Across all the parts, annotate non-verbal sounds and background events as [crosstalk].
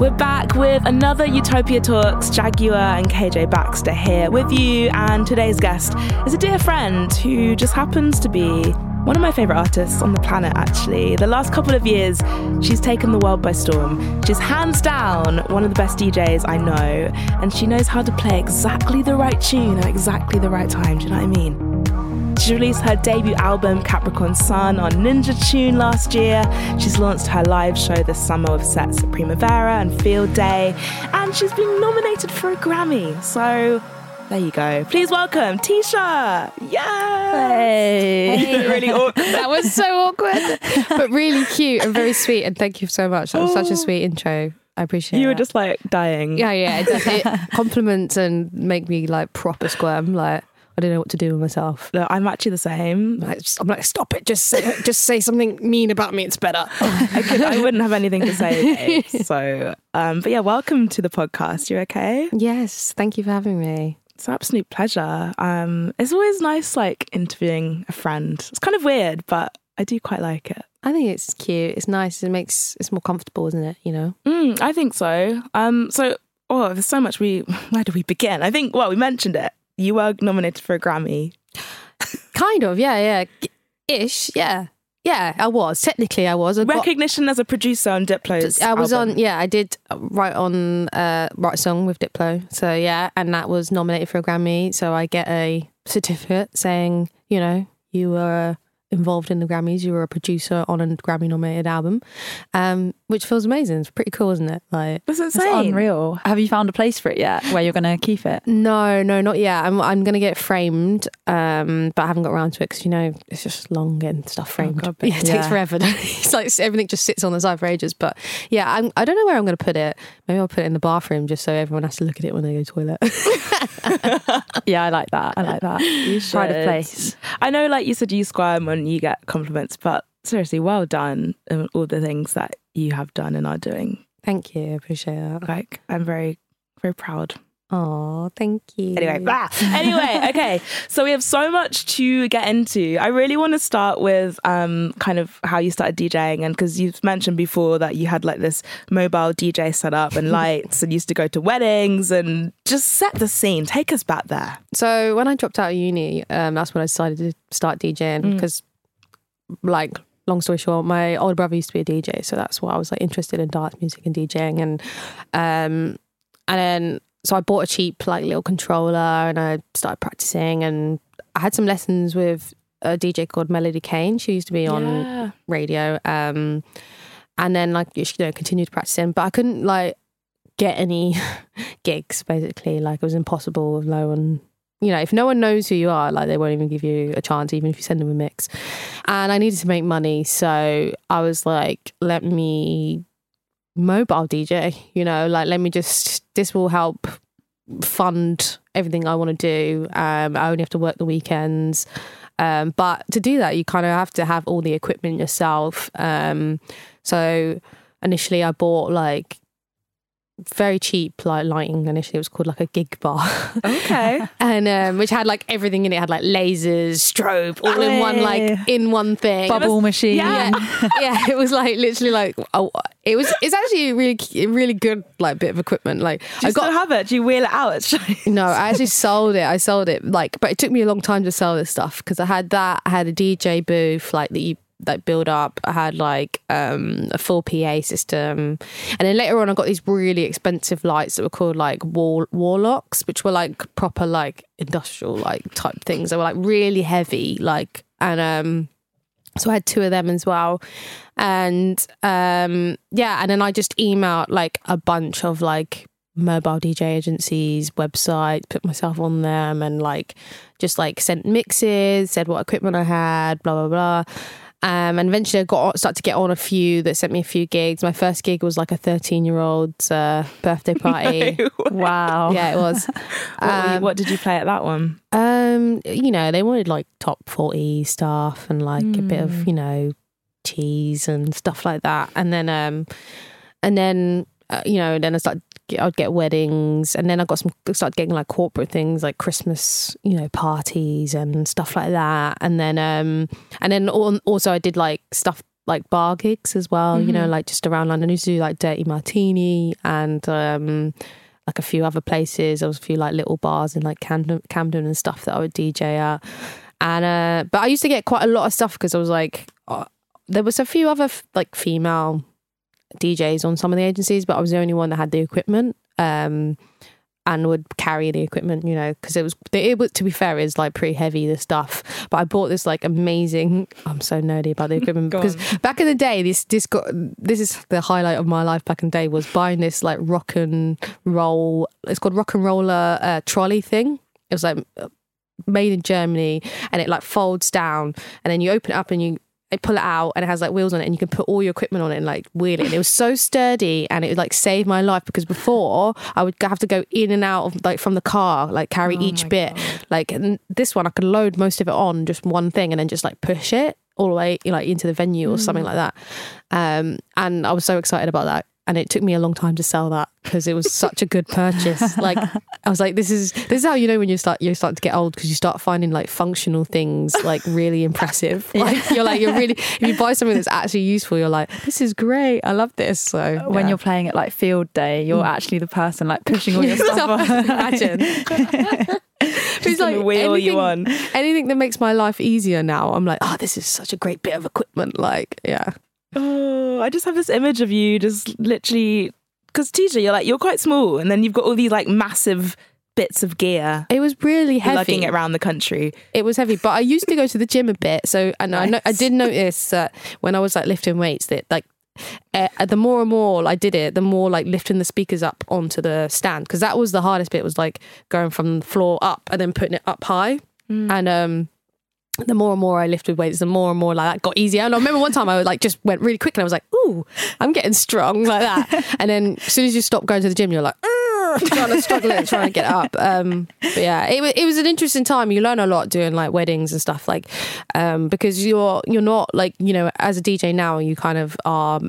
We're back with another Utopia Talks. Jaguar and KJ Baxter here with you, and today's guest is a dear friend who just happens to be one of my favourite artists on the planet, actually. The last couple of years, she's taken the world by storm. She's hands down one of the best DJs I know, and she knows how to play exactly the right tune at exactly the right time. Do you know what I mean? She released her debut album, Capricorn Sun, on Ninja Tune last year. She's launched her live show this summer with sets at Primavera and Field Day, and she's been nominated for a Grammy. So there you go. Please welcome TSHA. Yeah. Hey. [laughs] really awkward. that was so awkward, [laughs] but really cute and very sweet. And thank you so much. That was such a oh. sweet intro. I appreciate it. You were that. just like dying. yeah, yeah. It, it [laughs] compliments and make me like proper squirm. Like I don't know what to do with myself. Look, I'm actually the same. Like, just- I'm like, stop it. Just say, [laughs] just say something mean about me. It's better. [laughs] I, could, I wouldn't have anything to say. today. [laughs] So, um, but yeah, welcome to the podcast. You okay? yes. Thank you for having me. It's an absolute pleasure. Um, it's always nice, like interviewing a friend. It's kind of weird, but I do quite like it. I think it's cute. It's nice. It makes it's more comfortable, isn't it? You know. Mm, I think so. Um, so, oh, there's so much. We where do we begin? I think well, we mentioned it. You were nominated for a Grammy. Kind of. Yeah. Yeah. Ish. Yeah. Yeah. I was technically. I was. I got- Recognition as a producer on Diplo's. I was album. on, yeah, I did write on uh, write a song with Diplo. So yeah, and that was nominated for a Grammy. So I get a certificate saying, you know, you were involved in the Grammys. You were a producer on a Grammy nominated album, um, which feels amazing. It's pretty cool, isn't it? Like, That's That's insane. unreal. Have you found a place for it yet where you're going to keep it? no, no, not yet. I'm I'm gonna get framed, um, but I haven't got around to it because you know it's just long getting stuff framed. God, but- [laughs] yeah, it takes forever. [laughs] it's like everything just sits on the side for ages. But yeah, I'm, I don't know where I'm gonna put it. Maybe I'll put it in the bathroom just so everyone has to look at it when they go to the toilet. [laughs] Yeah, I like that. I like that. You Pride of place. I know, like you said, you squirm when you get compliments, but seriously, well done. on all the things that you have done and are doing. Thank you, I appreciate that. Like, I'm very, very proud. Oh, thank you. Anyway, blah. anyway, [laughs] okay. So we have so much to get into. I really want to start with um, kind of how you started DJing, and because you've mentioned before that you had like this mobile DJ setup and [laughs] lights, and used to go to weddings, and just set the scene. Take us back there. So when I dropped out of uni, um, that's when I decided to start DJing because, like, long story short, my older brother used to be a DJ, so that's why I was like interested in dance music and DJing, and um, and then so I bought a cheap like little controller and I started practicing, and I had some lessons with a DJ called Melody Kane. She used to be on Yeah. radio, um, and then like you know continued practicing, but I couldn't like get any [laughs] gigs basically like it was impossible with low one you know if no one knows who you are like they won't even give you a chance even if you send them a mix. And i needed to make money so i was like let me mobile dj you know like let me just this will help fund everything i want to do. Um i only have to work the weekends. Um but to do that you kind of have to have all the equipment yourself. Um so initially i bought like very cheap like lighting initially it was called like a gig bar Okay. [laughs] and um, which had like everything in it. it had like lasers strobe all in one like in one thing Bubble machine. yeah [laughs] yeah it was like literally like oh, it was it's actually a really really good like bit of equipment like Do i you got still have it? Do you wheel it out? [laughs] no, I actually sold it. I sold it like, but it took me a long time to sell this stuff because I had that. I had a DJ booth like that you like build up. I had like um a full PA system, and then later on I got these really expensive lights that were called like wall warlocks, which were like proper like industrial like type things. They were like really heavy, like and um. So I had two of them as well. And um yeah, and then I just emailed like a bunch of like mobile DJ agencies, websites, put myself on them and like just like sent mixes, said what equipment I had, blah blah blah. Um, and eventually I got started to get on a few that sent me a few gigs. My first gig was like a 13 year old's uh, birthday [laughs] party. Wow. yeah, it was. [laughs] What, were you- Um, what did you play at that one? Um, you know, they wanted like top 40 stuff and like a bit Mm. of, you know, cheese and stuff like that. And then, um, and then, uh, you know, then I started, I'd get weddings and then I got some, started getting like corporate things like Christmas, you know, parties and stuff like that. And then, um, and then also I did like stuff like bar gigs as well, you know, Mhm. like just around London. I used to do like Dirty Martini and, um, like a few other places. There was a few like little bars in like Camden, Camden and stuff that I would DJ at. And uh, but I used to get quite a lot of stuff because I was like, uh, there was a few other like female DJs on some of the agencies, but I was the only one that had the equipment. Um, and would carry the equipment, you know, because it was it was to be fair, it's like pretty heavy the stuff. But I bought this like amazing. I'm so nerdy about the [laughs] equipment because back in the day, this this got this is the highlight of my life back in the day was buying this like rock and roll. It's called rock and roller uh, trolley thing. It was like made in Germany, and it like folds down, and then you open it up and you pull it out, and it has like wheels on it, and you can put all your equipment on it and like wheel it. And it was so sturdy, and it would like save my life because before I would have to go in and out of like from the car, like carry Oh each bit. Like and this one, I could load most of it on just one thing, and then just like push it all the way like into the venue or something like that. Um, and I was so excited about that. And it took me a long time to sell that because it was such a good purchase. [laughs] Like I was like, this is this is how you know when you start you start to get old because you start finding like functional things like really impressive. [laughs] Like you're like you're really if you buy something that's actually useful, you're like, this is great. I love this. So When yeah. you're playing at like field day, you're mm. actually the person like [laughs] pushing all your stuff. on. Imagine. it's like wheel you anything- Anything that makes my life easier now, I'm like, oh, this is such a great bit of equipment. Like, yeah. Oh, I just have this image of you just literally because TJ, you're like you're quite small, and then you've got all these like massive bits of gear. It was really heavy. lugging it around the country. It was heavy, but I used to go to the gym a bit. So, and I, know, I did notice that when I was like lifting weights, that like uh, the more and more I did it, the more like lifting the speakers up onto the stand because that was the hardest bit. Was like going from the floor up and then putting it up high, and um. The more and more I lifted weights, the more and more like that got easier. And I remember one time I was like just went really quick and I was like, "Ooh, I'm getting strong like that." And then as soon as you stop going to the gym, you're like, trying to struggle it, trying to get up. Um, but yeah, it, it was an interesting time. You learn a lot doing like weddings and stuff like, um, because you're you're not like you know as a DJ now you kind of are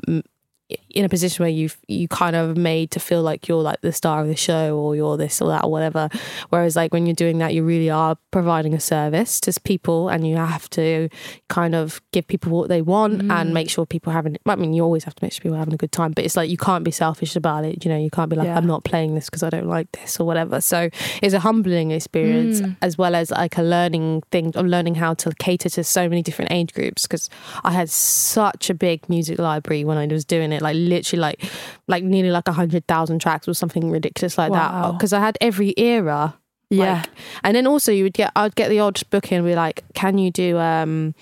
in a position where you you kind of made to feel like you're like the star of the show or you're this or that or whatever. Whereas like when you're doing that, you really are providing a service to people, and you have to kind of give people what they want mm. and make sure people having. I mean, you always have to make sure people are having a good time, but it's like you can't be selfish about it. You know, you can't be like, Yeah. I'm not playing this because I don't like this or whatever. So it's a humbling experience mm. as well as like a learning thing of learning how to cater to so many different age groups because I had such a big music library when I was doing it, like literally like like nearly like a hundred thousand tracks or something ridiculous like that because I had every era. Yeah. Like, and then also you would get I'd get the odd booking and be like, can you do um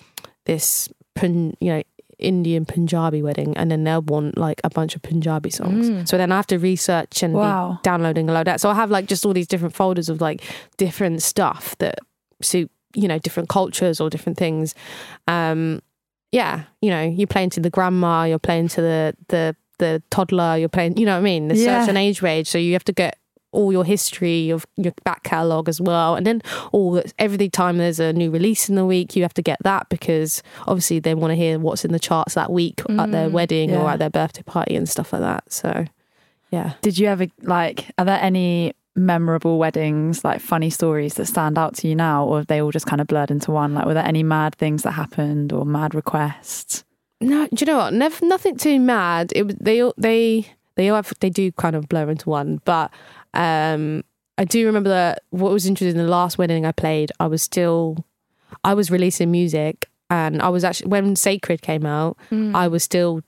this pun you know Indian Punjabi wedding and then they'll want like a bunch of Punjabi songs. So then I have to research and Wow. be downloading a load of that. So I have like just all these different folders of like different stuff that suit, you know, different cultures or different things. Um yeah, you know, you're playing to the grandma, you're playing to the the the toddler, you're playing you know what I mean? There's Yeah. such an age range. So you have to get all your history of your back catalogue as well. And then all every time there's a new release in the week, you have to get that because obviously they want to hear what's in the charts that week at their mm, wedding or at their birthday party and stuff like that. So yeah. Did you ever like? Are there any memorable weddings, like funny stories that stand out to you now, or have they all just kind of blurred into one? Like, were there any mad things that happened or mad requests? No, do you know what? Never, nothing too mad. It was they they they all have they do kind of blur into one, but um, I do remember that what was interesting in the last wedding I played, I was still I was releasing music, and I was actually when Sacred came out, I was still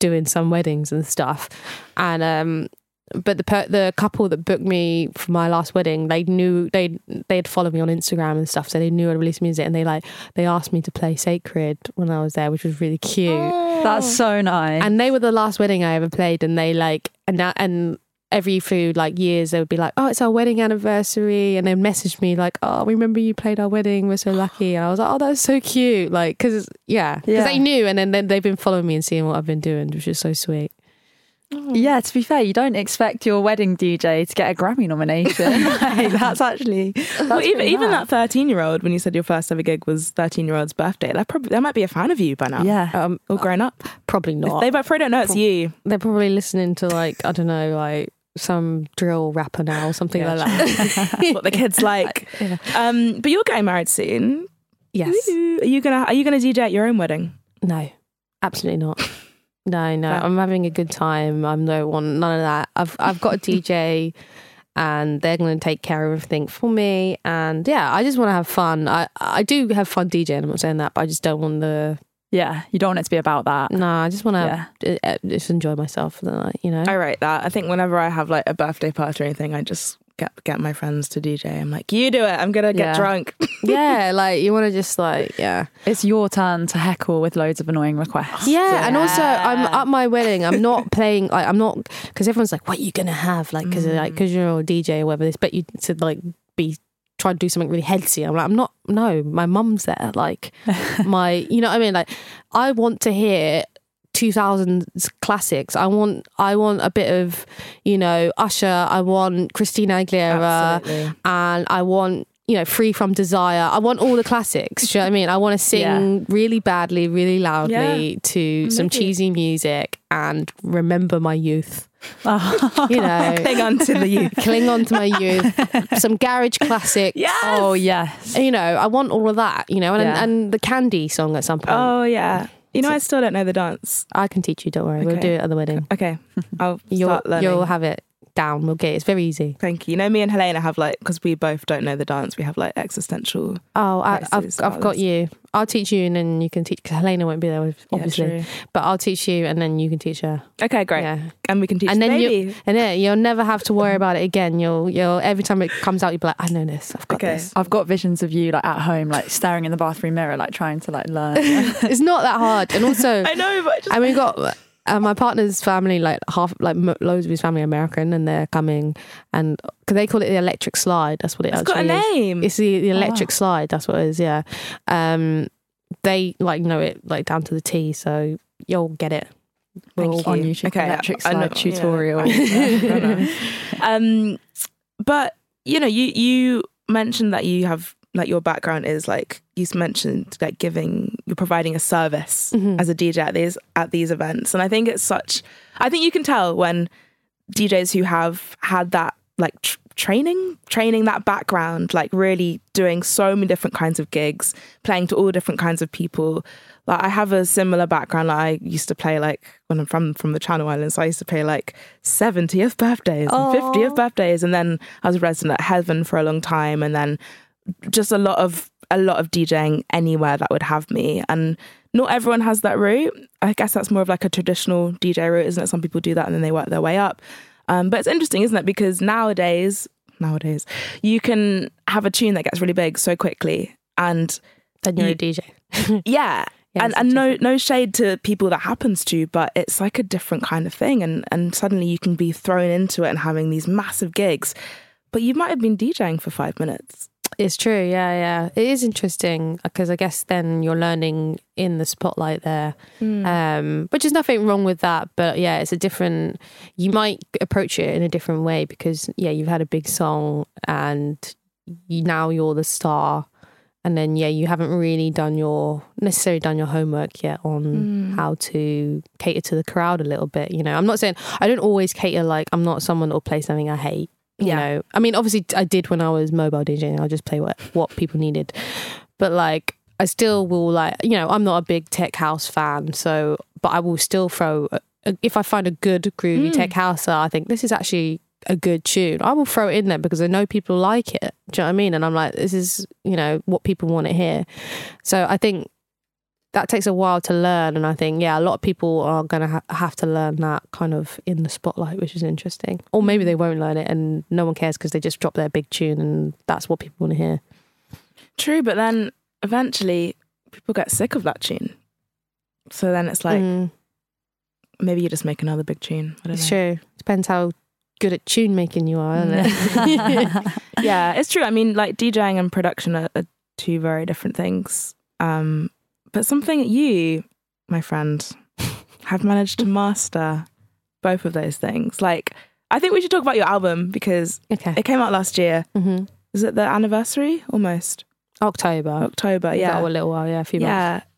doing some weddings and stuff, and um. But the per- the couple that booked me for my last wedding, they knew they they had followed me on Instagram and stuff, so they knew I released music, and they like they asked me to play Sacred when I was there, which was really cute oh. That's so nice. and they were the last wedding I ever played, and they like and that and every few like years they would be like, "Oh, it's our wedding anniversary," and they'd message me like, "Oh, we remember you played our wedding. We're so lucky." And I was like, "Oh, that's so cute!" Like, because yeah, because Yeah. they knew, and then, then they've been following me and seeing what I've been doing, which is so sweet. Yeah, to be fair, you don't expect your wedding DJ to get a Grammy nomination. [laughs] Like, that's actually that's Well, even even that thirteen year old, when you said your first ever gig was thirteen year old's birthday, that probably they might be a fan of you by now. Yeah. um, all grown up. Probably not. They probably don't know it's you. They're probably listening to like I don't know, like some drill rapper now or something Yeah, like that. That's [laughs] what the kids like. [laughs] Um, but you're getting married soon. yes. Are you gonna Are you gonna DJ at your own wedding? No, absolutely not. No, no. Fair. I'm having a good time. I'm no one, none of that. I've I've got a [laughs] DJ, and they're going to take care of everything for me. And yeah, I just want to have fun. I I do have fun DJing. I'm not saying that, but I just don't want the. yeah, you don't want it to be about that. No, I just want to uh, just enjoy myself for the night. You know. I write that. I think whenever I have like a birthday party or anything, I just get get my friends to DJ. I'm like, you do it. I'm gonna get Yeah. drunk. [laughs] yeah, like you want to just like yeah. It's your turn to heckle with loads of annoying requests. Yeah, and also I'm at my wedding. I'm not [laughs] playing. Like I'm not because everyone's like, "What are you gonna have?" Like because like mm. because you're a DJ or whatever. They expect you to like be try to do something really headsy. I'm like, I'm not. No, my mum's there. Like [laughs] my, you know what I mean? Like I want to hear. 2000s classics. I want I want a bit of, you know, Usher, I want Christina Aguilera Absolutely. and I want you know, Freed from Desire. I want all the classics. Do you know what I mean? I want to sing really badly, really loudly to some cheesy music and remember my youth. [laughs] You know, Cling on to the youth. cling on to my youth. [laughs] Some garage classics. Yes. Oh yes. You know, I want all of that. You know, and Yeah. and the Candy song at some point. Oh yeah. You know, I still don't know the dance. I can teach you. Don't worry. We'll Okay. do it at the wedding. Okay, [laughs] I'll You'll start learning. you'll have it down. We'll get it. It's very easy. Thank you. You know, me and Helena have like because we both don't know the dance. We have like existential. Oh, I, I've, I've got you. I'll teach you, and then you can teach. Because Helena won't be there, obviously. Yeah, but I'll teach you, and then you can teach her. Okay, great. Yeah. And we can teach and the then baby. you and then you'll never have to worry about it again. You'll you'll every time it comes out, you'll be like, I know this. I've got Okay. this. I've got visions of you like at home, like staring in the bathroom mirror, like trying to like learn. [laughs] It's not that hard. And also, [laughs] I know, but I just and we got uh, my partner's family, like half, like mo- loads of his family, are American, and they're coming, and because they call it the electric slide. That's what it it's got a actually is. name. It's the, the electric wow. slide. That's what it is. Yeah. Um, they like know it like down to the T, so you'll get it. Thank We'll- you. on YouTube, Okay, electric slide yeah. tutorial. Know. [laughs] um, but you know, you you mentioned that you have like your background is like you mentioned like giving you're providing a service Mhm. as a DJ at these at these events, and I think it's such. I think you can tell when DJs who have had that like tr- training, training that background, like really doing so many different kinds of gigs, playing to all different kinds of people. Like I have a similar background. Like I used to play like when I'm from from the Channel Islands, so I used to play like 70th birthdays and 50th birthdays, and then I was a resident at Heaven for a long time, and then just a lot of a lot of DJing anywhere that would have me. And not everyone has that route. I guess that's more of like a traditional dj route isn't it? Some people do that and then they work their way up. Um, but it's interesting isn't it? Because nowadays nowadays you can have a tune that gets really big so quickly and Then you're You- a DJ. [laughs] yeah. Yeah, and and no no shade to people that happens to but it's like a different kind of thing. And and suddenly you can be thrown into it and having these massive gigs but you might have been djing for 5 minutes It's true. Yeah, yeah. It is interesting because I guess then you're learning in the spotlight there, um, which is nothing wrong with that. But yeah, it's a different. You might approach it in a different way because yeah, you've had a big song and you, now you're the star, and then yeah, you haven't really done your necessarily done your homework yet on how to cater to the crowd a little bit. You know, I'm not saying I don't always cater. Like I'm not someone that will play something I hate you Yeah. know? I mean obviously i did when i was mobile djing. I'll just play what what people needed. But like i still will like you know i'm not a big tech house fan so but i will still throw if i find a good groovy tech mm. house i think this is actually a good tune. I will throw it in there because i know people like it. Do you know what i mean? And i'm like this is you know what people want to hear. So i think that takes a while to learn and i think yeah a lot of people are going to ha- have to learn that kind of in the spotlight which is interesting or maybe they won't learn it and no one cares because they just drop their big tune and that's what people want to hear True, but then eventually people get sick of that tune. So then it's like Mm, maybe you just make another big tune. I don't it's know. true depends how good at tune making you are, isn't it? [laughs] yeah, it's true. I mean, like DJing and production are, are two very different things. Um, but something you, my friend, have managed to master both of those things. Like, I think we should talk about your album because okay. it came out last year. hmm Is it the anniversary? Almost October. October. Yeah, Yeah, a little while. Yeah, a few months.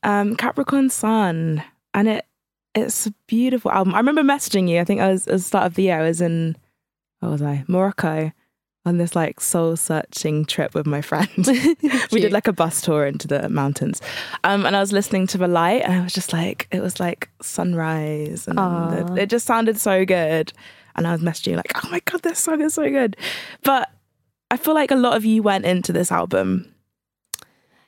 yeah. Um, Capricorn Sun, and it it's a beautiful album. I remember messaging you. I think I was at the start of the year. I was in where was I? Morocco on this like soul searching trip with my friend. [laughs] [laughs] we did like a bus tour into the mountains, um, and I was listening to the light, and I was just like, it was like sunrise, and the, it just sounded so good. And I was messaging like, oh my god, this song is so good. But I feel like a lot of you went into this album.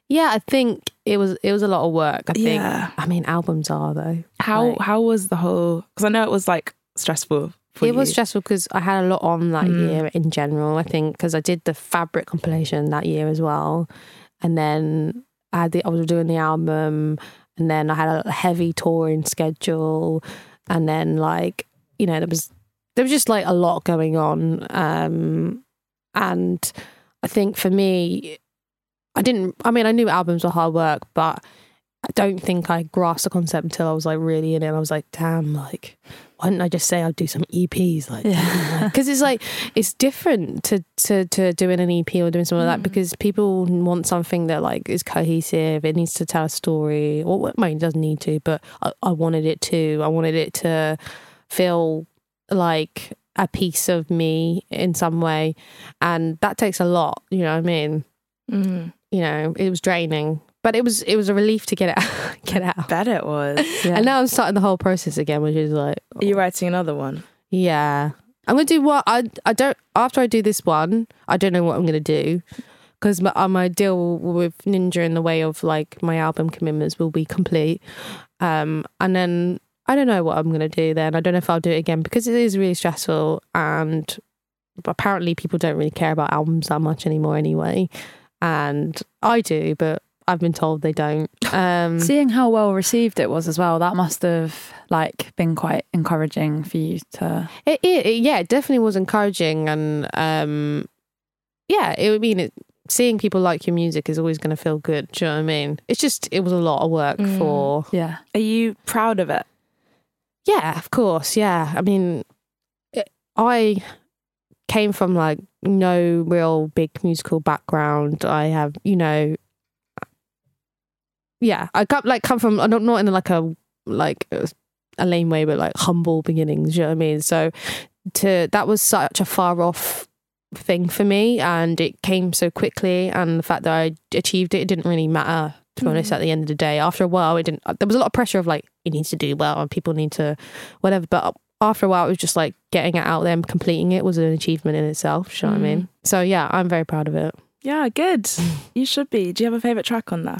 Yeah, I think it was it was a lot of work. I think. Yeah. I mean, albums are though. How Like- how was the whole? Because I know it was like stressful. It was stressful because I had a lot on that Mm. year in general. I think because I did the fabric compilation that year as well, and then I had the, I was doing the album, and then I had a heavy touring schedule, and then like you know there was there was just like a lot going on, um, and I think for me, I didn't. I mean, I knew albums were hard work, but I don't think I grasped the concept until I was like really in it. I was like, damn, like why didn't I just say I'd do some EPs? Like, because it's like it's different to to to doing an EP or doing something like that because people want something that like is cohesive. It needs to tell a story, or well, it doesn't need to, but I, I wanted it to. I wanted it to feel like a piece of me in some way, and that takes a lot. You know what I mean? Mm. You know, it was draining, but it was it was a relief to get it out, [laughs] get out. Bet it was. And now I'm starting the whole process again, which is like, Are you writing another one? yeah, I'm gonna do what I I don't after I do this one, I don't know what I'm gonna do because my, uh, my deal with Ninja in the way of like my album commitments will be complete, um, and then I don't know what I'm gonna do. Then I don't know if I'll do it again because it is really stressful and apparently people don't really care about albums that much anymore anyway, and I do, but. I've been told they don't. Um, Seeing how well received it was as well, that must have like been quite encouraging for you to. It, it, it- yeah, it definitely was encouraging, and um, yeah, it would mean it. Seeing people like your music is always going to feel good. Do you know what I mean? It's just it was a lot of work Mm. for. Yeah. Are you proud of it? Yeah, of course. Yeah, I mean, it, I came from like no real big musical background. I have, you know, yeah, I come like come from not not in like a like a lame way, but like humble beginnings. You know what I mean? So to that was such a far off thing for me, and it came so quickly, and the fact that I achieved it, it didn't really matter. To be honest, mm. at the end of the day, after a while, it didn't. There was a lot of pressure of like it needs to do well, and people need to whatever. But after a while, it was just like getting it out there and completing it was an achievement in itself. You know what I mm. mean? So yeah, I'm very proud of it. Yeah, good. [laughs] You should be. Do you have a favorite track on there?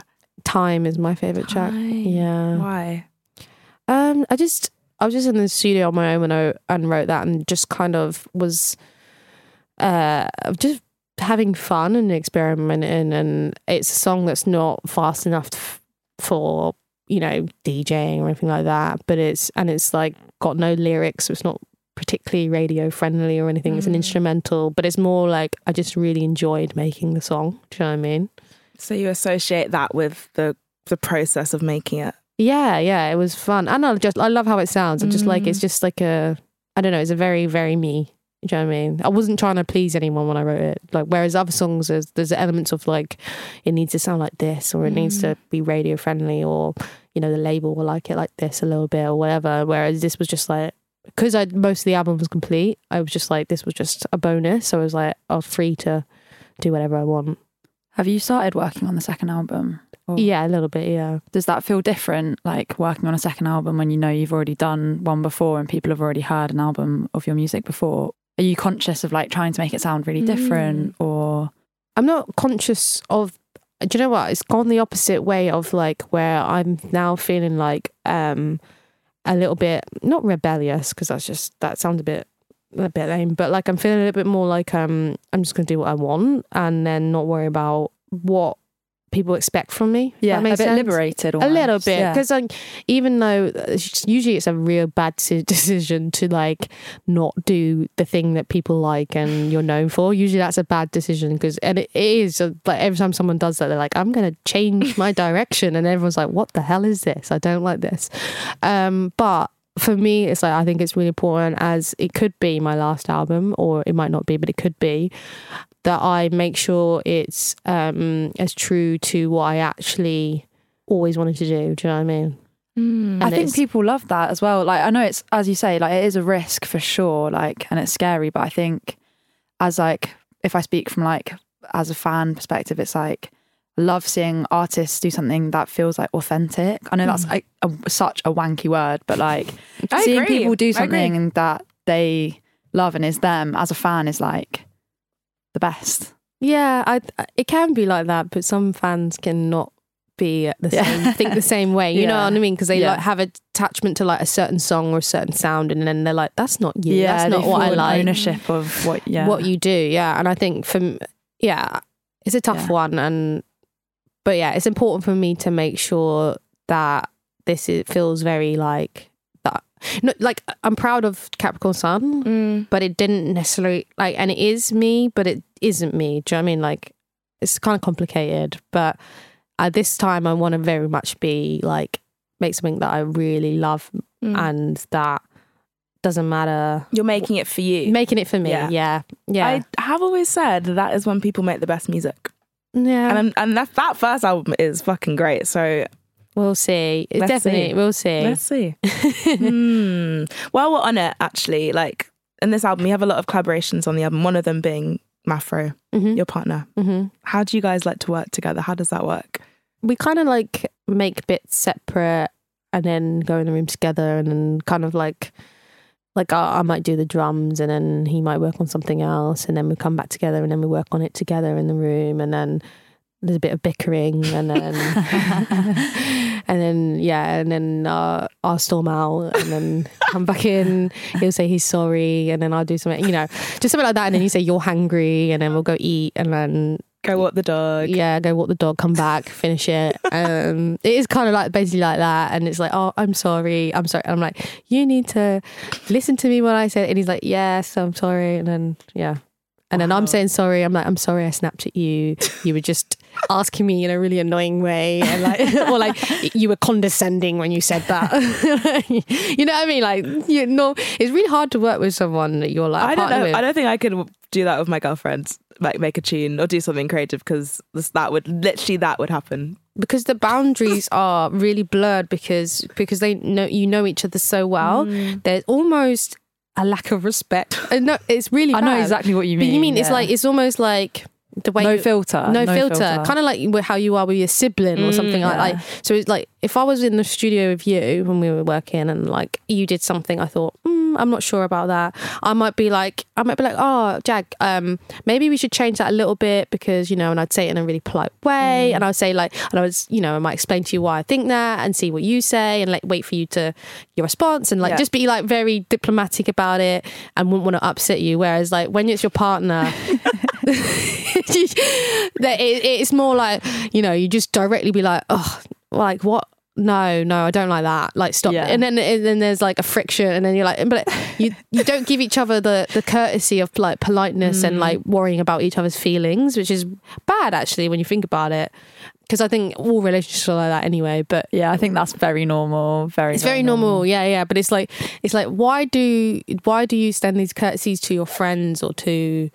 Time is my favorite track. Yeah. Why? Um, I just I was just in the studio on my own when I and wrote that and just kind of was uh just having fun and experimenting and it's a song that's not fast enough f- for you know DJing or anything like that but it's and it's like got no lyrics so it's not particularly radio friendly or anything it's an Mm. instrumental but it's more like I just really enjoyed making the song do you know what I mean So you associate that with the the process of making it. Yeah, yeah, it was fun, and I just I love how it sounds. I just like it's Mm. just like a I don't know, it's a very very me. Do you know what I mean? I wasn't trying to please anyone when I wrote it. Like whereas other songs, there's there's elements of like it needs to sound like this, or it needs to be radio friendly, or you know the label will like it like this a little bit or whatever. Whereas this was just like because I most of the album was complete. I was just like this was just a bonus. So I was like I was free to do whatever I want. Have you started working on the second album? Or Yeah, a little bit. Yeah. Does that feel different, like working on a second album when you know you've already done one before and people have already heard an album of your music before? Are you conscious of like trying to make it sound really different or I'm not conscious of. Do you know what? It's gone the opposite way of like where I'm now feeling like um a little bit not rebellious because that's just that sounds a bit a bit lame, but like I'm feeling a little bit more like um I'm just gonna do what I want and then not worry about what people expect from me. Yeah, a bit sense. liberated. a little almost. bit Yeah. because like even though it's- usually it's a real bad [laughs] decision to like not do the thing that people like and you're known for usually that's a bad decision because and it is uh, like every time someone does that they're like i'm gonna change my [laughs] direction and everyone's like what the hell is this i don't like this um but for me it's like i think it's really important as it could be my last album or it might not be but it could be that i make sure it's um as true to what i actually always wanted to do. Do you know what I mean? I think people love that as well. Like I know it's as you say, like it is a risk for sure, like and it's scary, but I think as like if I speak from like as a fan perspective, it's like I love seeing artists do something that feels like authentic. I know that's hmm. like a, such a wanky word, but like [laughs] seeing agree. people do something that they love and is them as a fan is like the best. Yeah, I it can be like that, but some fans cannot be the Yeah. same, think the same way. You know what I mean? Because they Yeah. like have attachment to like a certain song or a certain sound, and then they're like, "That's not you. yeah, That's not what I like." Ownership of what yeah. What you do, yeah. And I think from yeah, it's a tough Yeah. one, and but yeah, it's important for me to make sure that this is, feels very like that. No, like I'm proud of Capricorn Sun, Mm. but it didn't necessarily like and it is me but it isn't me do you know what i mean like it's kind of complicated but at this time i want to very much be like make something that i really love Mm. and that doesn't matter You're making it for you. making it for me Yeah. yeah yeah I have always said that is when people make the best music, yeah and and that that first album is fucking great. So we'll see Let's definitely see. we'll see let's see. [laughs] Hmm. While we're on it, actually, like in this album, we have a lot of collaborations on the album. One of them being Mafro, Mhm, your partner. mhm. How do you guys like to work together? How does that work? we kind of like make bits separate and then go in the room together and then kind of like like I, I might do the drums and then he might work on something else. And then we come back together and then we work on it together in the room and then there's a bit of bickering and then [laughs] and then yeah and then uh, I'll storm out and then come back in. He'll say he's sorry and then I'll do something you know just something like that. And then you say you're hungry and then we'll go eat and then Go walk the dog. yeah, go walk the dog, come back, finish it. [laughs] Um, it is kind of like basically like that, and it's like, oh, I'm sorry, I'm sorry. And I'm like, you need to listen to me when I say, it. and he's like, yes, I'm sorry, and then yeah, and then I'm saying sorry. I'm like, I'm sorry, I snapped at you. You were just asking me in a really annoying way, and like, [laughs] or like you were condescending when you said that. [laughs] you know what I mean? Like, you know, it's really hard to work with someone that you're like. I don't know. with. I don't think I could do that with my girlfriend. Like make a tune or do something creative because that would literally that would happen. because the boundaries [laughs] are really blurred because because they know you know each other so well Mm. there's almost a lack of respect and no it's really I know exactly what you mean but mean. you mean it's like it's almost like the way no you- filter. no, filter, kind of like how you are with your sibling or something like yeah. like so it's like if I was in the studio with you when we were working and like you did something I thought mm, I'm not sure about that I might be like I might be like oh Jack um maybe we should change that a little bit because you know and I'd say it in a really polite way and I would say like and I was you know I might explain to you why I think that and see what you say and like wait for you to your response and like Yeah. just be like very diplomatic about it and wouldn't want to upset you whereas like when it's your partner that [laughs] it's more like you know you just directly be like oh like what no no i don't like that like stop Yeah. and then and then there's like a friction and then you're like but you you don't give each other the the courtesy of like politeness and mm. like worrying about each other's feelings which is bad actually when you think about it because i think all relationships are like that anyway but yeah, I think that's very normal. Very. it's very normal yeah yeah but it's like it's like why do why do you extend these courtesies to your friends or to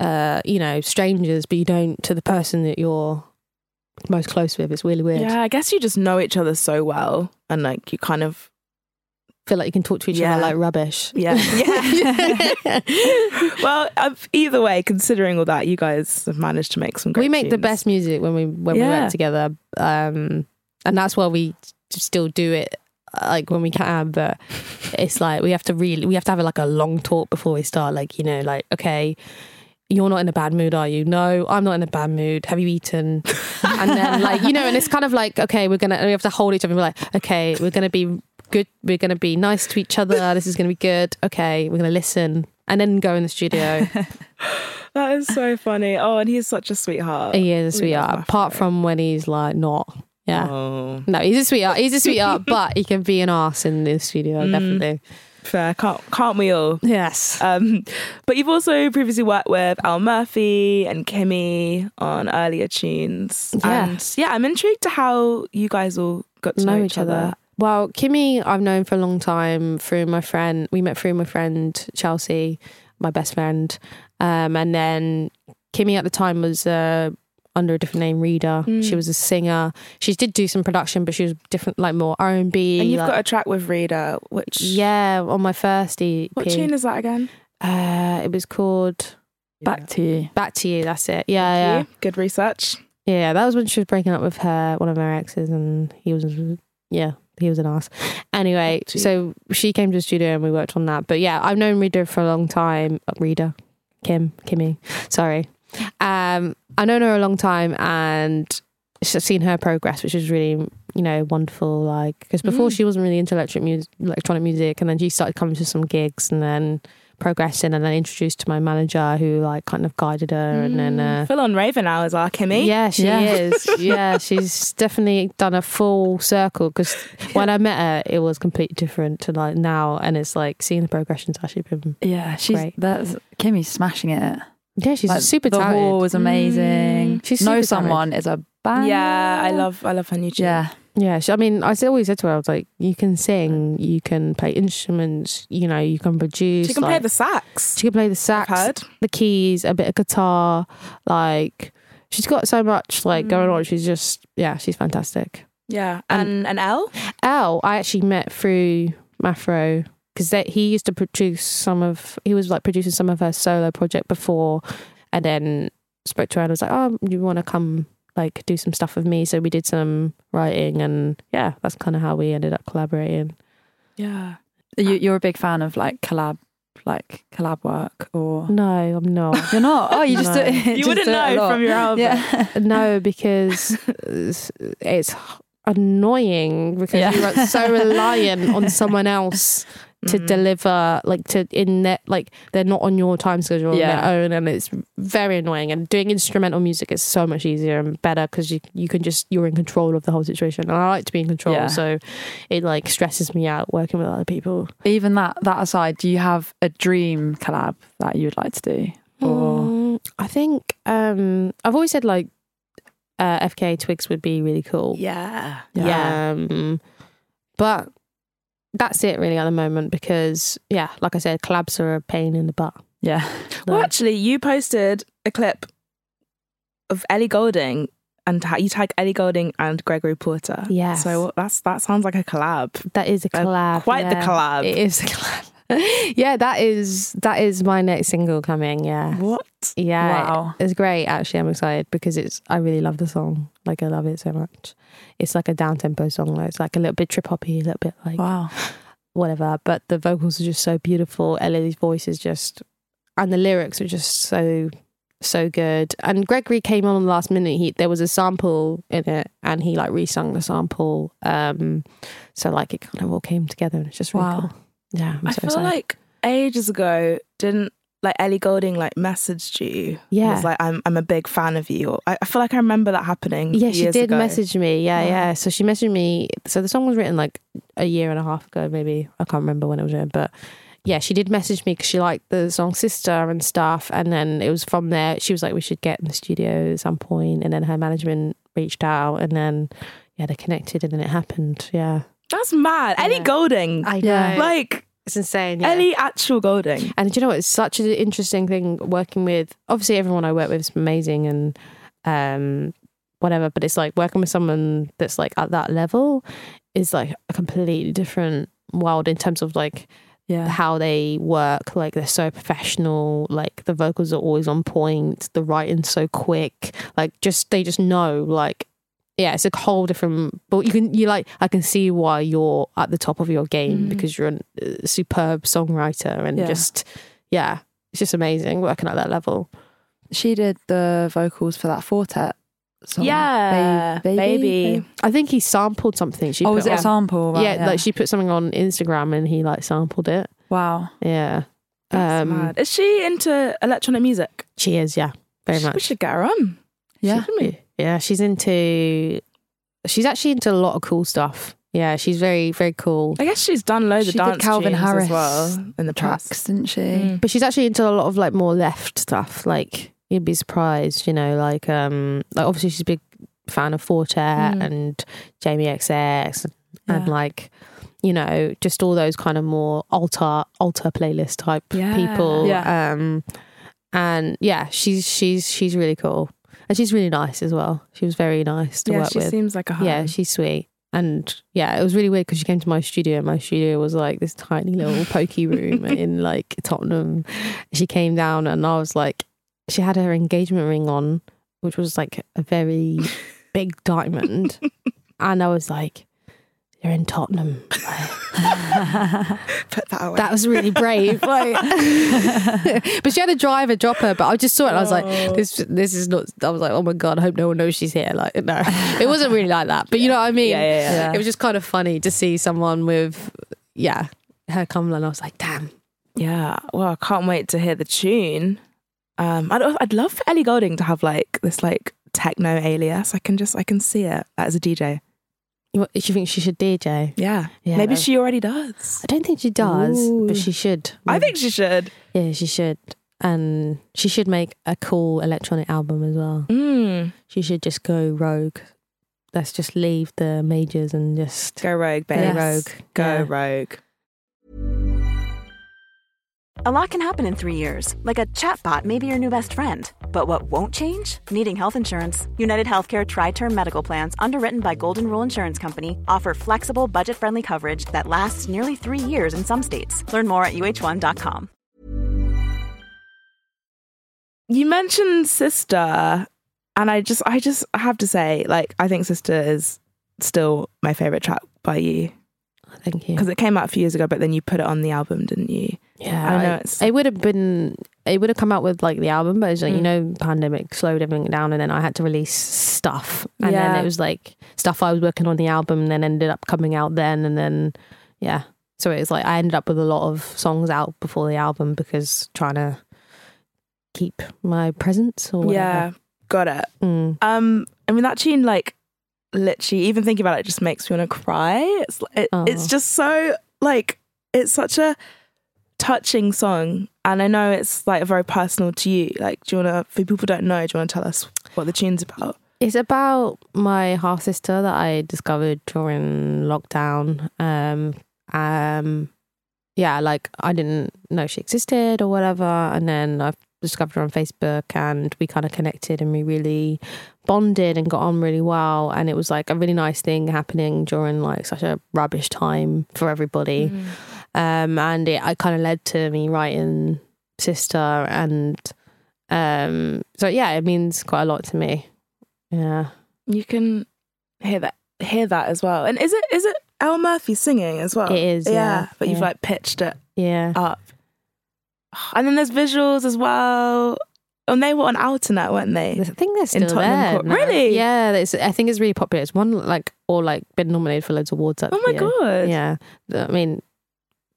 uh you know strangers but you don't to the person that you're most close with it's really weird Yeah, I guess you just know each other so well and like you kind of feel like you can talk to each Yeah. other like rubbish yeah. yeah. [laughs] [laughs] well, uh, either way, considering all that, you guys have managed to make some great we make the best music when we when we work together um and that's why we still do it uh, like when we can but it's like we have to really we have to have like a long talk before we start like you know like okay you're not in a bad mood are you no i'm not in a bad mood have you eaten and then like you know and it's kind of like okay we're gonna we have to hold each other and be like okay we're gonna be good we're gonna be nice to each other this is gonna be good okay we're gonna listen and then go in the studio. [laughs] That is so funny. Oh, and he's such a sweetheart. he is a sweetheart. Apart from when he's like not. Yeah. Oh, No, he's a sweetheart. He's a sweetheart, [laughs] but he can be an ass in the studio, Mm. definitely. Fair. Can't can't we all? Yes. Um, but you've also previously worked with Al Murphy and Kimmy on earlier tunes. Yeah. And yeah, I'm intrigued to how you guys all got to know, each other. Well, Kimmy, I've known for a long time through my friend. We met through my friend Chelsea, my best friend, um, and then Kimmy at the time was uh, under a different name, Reader. Mm. She was a singer. She did do some production, but she was different, like more R and B. And you've like- got a track with Rita, which yeah on my first EP. What tune is that again? Uh, it was called Back to you. Back to You. That's it. Yeah, yeah. You. Good research. Yeah, that was when she was breaking up with her one of her exes, and he was yeah, he was an ass. Anyway, Gee. so she came to the studio and we worked on that. But yeah, I've known Rita for a long time. Uh, Rita, Kim, Kimmy, sorry. Um, I've known her a long time, and I've seen her progress, which is really you know wonderful. Like because before Mm. she wasn't really into electric music, electronic music, and then she started coming to some gigs, and then progressing, and then introduced to my manager who like kind of guided her, and then. Uh, Full on Raven now is our Kimmy. yeah, she Yeah. is. [laughs] Yeah, she's definitely done a full circle because when I met her, it was completely different to like now, and it's like seeing the progression's actually been. Yeah, she's Great. that's Kimmy's smashing it. Yeah, she's Like, super the talented. Wall was amazing. She's know super someone is a bang. Yeah, I love I love her new tune. Yeah, Yeah, she, I mean, I always said to her, I was like, you can sing, you can play instruments, you know, you can produce. She can play the sax. She can play the sax, the keys, a bit of guitar. Like, she's got so much like going Mm. on. She's just, yeah, she's fantastic. Yeah. And- And and L? Al, I actually met through Mafro because he used to produce some of. He was like producing some of her solo project before, and then spoke to her and was like, "Oh, you want to come like do some stuff with me?" So we did some writing, and yeah, that's kind of how we ended up collaborating. Yeah. you, uh, you're a big fan of like collab, like collab work, or No, I'm not. you're not. Oh, you just No. do it. [laughs] You just wouldn't do know from your album. Yeah, [laughs] no, because it's, it's annoying because Yeah. you're so [laughs] reliant on someone else to Mm. deliver like to in that like they're not on your time schedule on their own and it's very annoying and doing instrumental music is so much easier and better because you you can just you're in control of the whole situation and I like to be in control Yeah. so it like stresses me out working with other people Even that that aside, do you have a dream collab that you would like to do? Or Mm, I think um I've always said like uh, FKA Twigs would be really cool Yeah. Yeah. Um, but that's it really at the moment because yeah, like I said, collabs are a pain in the butt. yeah, [laughs] Well, actually, you posted a clip of Ellie Goulding, and ta- you tag Ellie Goulding and Gregory Porter. Yeah. So that's that sounds like a collab. that is a Uh, collab. quite the collab. It is a [laughs] collab. [laughs] yeah, that is that is my next single coming. Yeah, What? yeah. Wow. It's great. Actually, I'm excited because it's. I really love the song. Like I love it so much. It's like a down tempo song. Like, It's like a little bit trip hoppy, a little bit like wow. [sighs] whatever. But the vocals are just so beautiful. Ellie's voice is just, and the lyrics are just so so good. And Gregory came on the last minute. He there was a sample in it, and he like resung the sample. Um, so like it kind of all came together, and it's just really Wow. cool. Yeah, I'm I so feel excited. like ages ago, didn't like Ellie Goulding like messaged you? Yeah. was like I'm I'm a big fan of you. Or, I, I feel like I remember that happening. Yeah, she did ago. message me. Yeah, Wow. yeah. So she messaged me. So the song was written like a year and a half ago, maybe. I can't remember when it was written, but yeah, she did message me because she liked the song Sister and stuff. And then it was from there. She was like, we should get in the studio at some point. And then her management reached out, and then yeah, they connected, and then it happened. Yeah, That's mad. Ellie Yeah. Goulding. I Yeah. know. like it's insane. Yeah. Ellie actual Goulding. And do you know what? It's such an interesting thing working with. Obviously, everyone I work with is amazing and um, whatever. But it's like working with someone that's like at that level is like a completely different world in terms of like Yeah. how they work. Like they're so professional. Like the vocals are always on point. The writing's so quick. Like just they just know. Like yeah, it's a whole different. But you can you like I can see why you're at the top of your game Mhm. because you're a superb songwriter and Yeah. just yeah, it's just amazing working at that level. She did the vocals for that Four Tet. Song. Yeah, Ba- baby. I think he sampled something. She oh, put was it a sample? Right, yeah, like she put something on Instagram and he like sampled it. wow. Yeah. That's Um, mad. Is she into electronic music? She is, yeah, very much. We should get her on. Yeah. Shouldn't we? Yeah, she's into. She's actually into a lot of cool stuff. Yeah, she's very, very cool. I guess she's done loads She of did dance Calvin Harris as well in the Tracks, past. didn't she? Mm. But she's actually into a lot of like more left stuff. Like you'd be surprised, you know. Like um, like obviously she's a big fan of Four Tet Mm. and Jamie XX and, and like you know just all those kind of more alter alter playlist type Yeah. people. Yeah. Um, and yeah, she's she's she's really cool and she's really nice as well. She was very nice to Yeah, work she with. seems like a home. Yeah, she's sweet. And yeah, it was really weird because she came to my studio. and My studio was like this tiny little [laughs] pokey room in like Tottenham. She came down and I was like, she had her engagement ring on, which was like a very [laughs] big diamond. and I was like, you're in Tottenham. [laughs] put that away. That was really brave. Like, [laughs] but she had a driver drop her. But I just saw it. and I was like, Oh. this, this is not. I was like, oh my god, I hope no one knows she's here. Like, no, it wasn't really like that. But you know what I mean? Yeah, yeah, yeah. It was just kind of funny to see someone with, yeah, her come and I was like, damn. Yeah. Well, I can't wait to hear the tune. Um, I'd I'd love for Ellie Goulding to have like this like techno alias. I can just I can see it as a DJ. You, you think she should DJ? Yeah. Yeah, Maybe she already does. I don't think she does, Ooh. but she should. I think she should. yeah, she should, and she should make a cool electronic album as well. Mm. She should just go rogue. Let's just leave the majors and just Go rogue, go babe. rogue. Go Yeah. rogue. A lot can happen in three years, like a chatbot may be your new best friend. But what won't change? Needing health insurance. United Healthcare Tri Term Medical Plans, underwritten by Golden Rule Insurance Company, offer flexible, budget friendly coverage that lasts nearly three years in some states. Learn more at uh1.com. You mentioned Sister, and I just I just have to say, like, I think Sister is still my favorite track by you Thank you. because it came out a few years ago, but then you put it on the album, didn't you? Yeah, I know it's- It would have been. It would have come out with like the album, but it's like you Mm. know, pandemic slowed everything down, and then I had to release stuff, and Yeah. then it was like stuff I was working on the album, and then ended up coming out then, and then yeah. So it was like I ended up with a lot of songs out before the album because trying to keep my presence or Yeah, got it. Mm. Um, I mean that tune, like, literally, even thinking about it, just makes me want to cry. It's it, it's Oh. just so like it's such a touching song, and I know it's like very personal to you. Like, do you want to? For people who don't know, do you want to tell us what the tune's about? It's about my half sister that I discovered during lockdown. Um, um, yeah, like I didn't know she existed or whatever, and then I discovered her on Facebook, and we kind of connected, and we really bonded and got on really well. And it was like a really nice thing happening during like such a rubbish time for everybody. Um, and it, it kind of led to me writing sister, and um, so yeah, it means quite a lot to me. Yeah. You can hear that hear that as well. And is it is it El Murphy singing as well? It is, yeah, but you've yeah. like pitched it Yeah. up. And then there's visuals as well. And they were on alternate, weren't they? I think they're still there. Court. now. Really? Yeah, it's, I think it's really popular. It's won like or like been nominated for loads of awards. Oh my god. Yeah, I mean,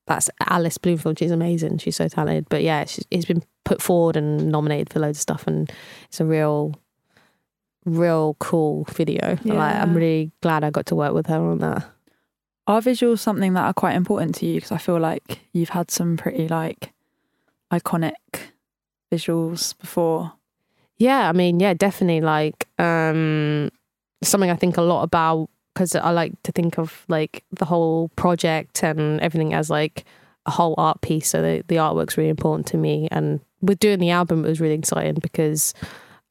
that's Alice Bloomfield. She's amazing. She's so talented. But yeah, she's, it's been put forward and nominated for loads of stuff, and it's a real, real cool video. Like, I'm really glad I got to work with her on that. Are visuals something that are quite important to you? Because I feel like you've had some pretty like iconic visuals before. Yeah, I mean, yeah, definitely. Like, um, something I think a lot about because I like to think of like the whole project and everything as like a whole art piece. So the, the artwork's really important to me. And with doing the album, it was really exciting because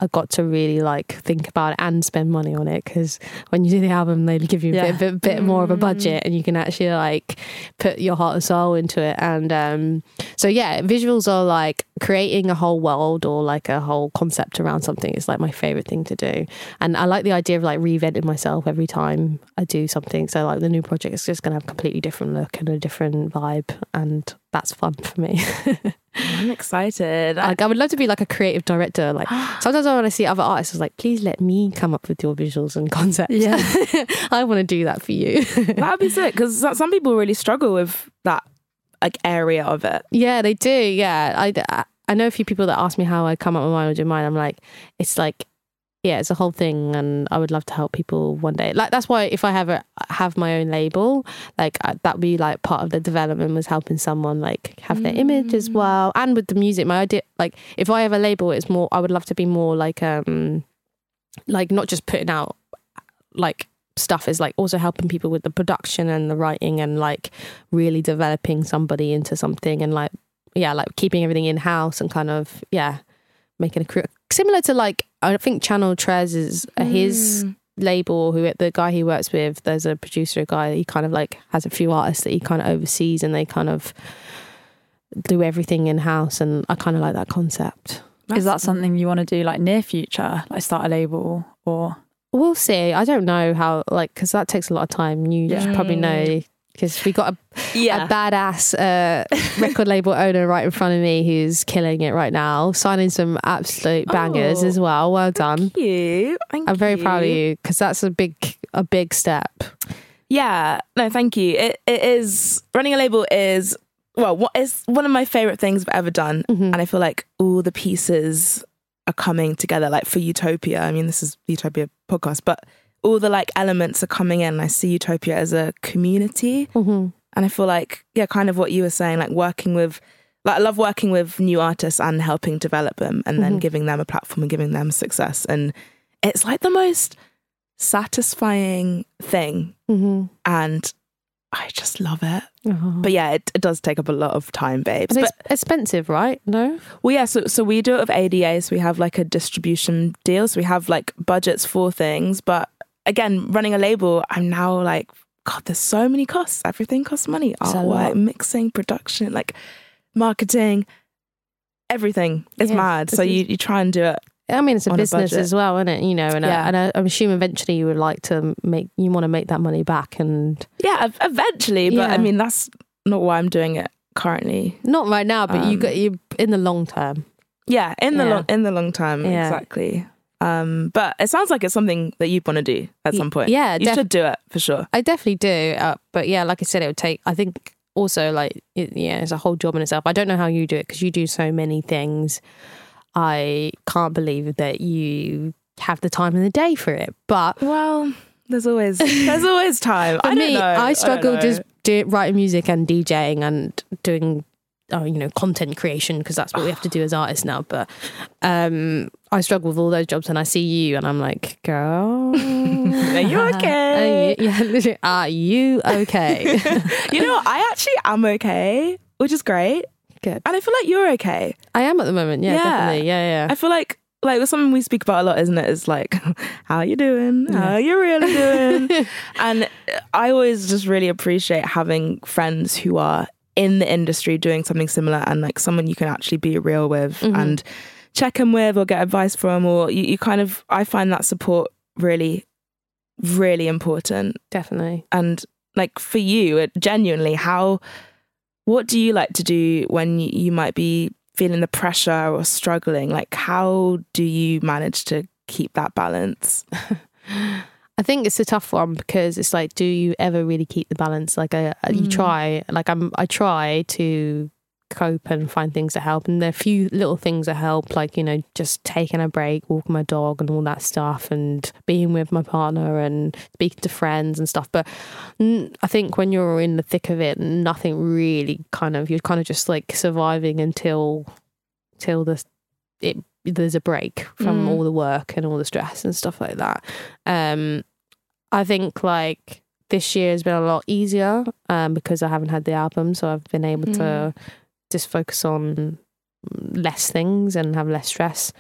I got to really like think about it and spend money on it. Because when you do the album, they give you a Yeah. bit, bit, bit more of a Mm. budget, and you can actually like put your heart and soul into it. And um, so yeah, visuals are like creating a whole world or like a whole concept around something is like my favorite thing to do. And I like the idea of like reinventing myself every time I do something. So like the new project is just gonna have a completely different look and a different vibe, and that's fun for me. [laughs] I'm excited. like I would love to be like a creative director. Like [gasps] sometimes I want to see other artists, I was like, please let me come up with your visuals and concepts. Yeah. [laughs] I want to do that for you. That'd be sick because some people really struggle with that like area of it. Yeah, they do. Yeah, I, I know a few people that ask me how I come up with my own mine. I'm like, it's like, yeah, it's a whole thing, and I would love to help people one day. Like that's why if I have a have my own label, like uh, that would be like part of the development was helping someone like have their image as well, and with the music. My idea, like if I have a label, it's more. I would love to be more like um, like not just putting out like stuff is like also helping people with the production and the writing and like really developing somebody into something and like yeah like keeping everything in house and kind of yeah making a career similar to like i think Channel Tres is uh, his label who the guy he works with there's a producer guy he kind of like has a few artists that he kind of oversees and they kind of do everything in house and i kind of like that concept Is that something you want to do like near future, like start a label or? We'll see. I don't know how, like, because that takes a lot of time. You Yeah. probably know because we got a, Yeah. a badass uh, record label owner right in front of me who's killing it right now, signing some absolute bangers Oh. as well. Well done. you. Thank you. I'm very proud of you because that's a big, a big step. Yeah, no, thank you. It it is running a label is well, what is one of my favorite things I've ever done, Mhm. and I feel like all the pieces are coming together. Like for Utopia, I mean, this is Utopia podcast, but all the like elements are coming in. I see Utopia as a community, Mhm. and I feel like yeah, kind of what you were saying, like working with. Like I love working with new artists and helping develop them, and then Mhm. giving them a platform and giving them success. And it's like the most satisfying thing Mhm. and I just love it. Oh. But yeah, it, it does take up a lot of time, babes. But it's expensive, right? No. well, yeah, so so we do it with ADA, so we have like a distribution deal, so we have like budgets for things. But again, running a label, I'm now like, God, there's so many costs. Everything costs money. It's. Artwork, mixing, production, like marketing, everything. It's Yeah, mad. So you you try and do it. I mean, it's a On a business as well, isn't it? You know, and, Yeah. I, and I, I'm assuming eventually you would like to make, you want to make that money back and Yeah, eventually. But I mean, that's not why I'm doing it currently. not right now, but you Um, got you in the long term. Yeah, in the Yeah. long in the long term, Yeah. exactly. Um, but it sounds like it's something that you'd want to do at some point. yeah, you def- should do it for sure. I definitely do, uh, but yeah, like I said, it would take. I think also like it, yeah, it's a whole job in itself. I don't know how you do it because you do so many things. I can't believe that you have the time in the day for it. But Well, there's always [laughs] there's always time. for I me, know. I struggle know. just do, writing music and DJing and doing. Oh, you know, content creation because that's what we have to do as artists now. But um, I struggle with all those jobs, and I see you, and I'm like, girl, [laughs] Are you [laughs] okay? Are you, yeah, literally, are you okay? [laughs] you know. I actually am okay, which is great, Good. and I feel like you're okay. I am at the moment. Yeah, Yeah. definitely. Yeah, yeah. I feel like like it's something we speak about a lot, isn't it? it? Is like, how you doing? How you really doing? and I always just really appreciate having friends who are in the industry doing something similar and like someone you can actually be real with Mhm. and check in with or get advice from or you, you kind of I find that support really really important definitely. and like for you it genuinely how what do you like to do when you, you might be feeling the pressure or struggling like how do you manage to keep that balance [laughs] I think it's a tough one because it's like, do you ever really keep the balance? Like, I, I- you Mm. try. Like, I'm. I try to cope and find things that help, and there are a few little things that help, like you know, just taking a break, walking my dog, and all that stuff, and being with my partner and speaking to friends and stuff. But I think when you're in the thick of it, nothing really kind of you're kind of just like surviving until till the it there's a break from Mm. all the work and all the stress and stuff like that. Um, I think like this year has been a lot easier um, because I haven't had the album, so I've been able to just focus on less things and have less stress.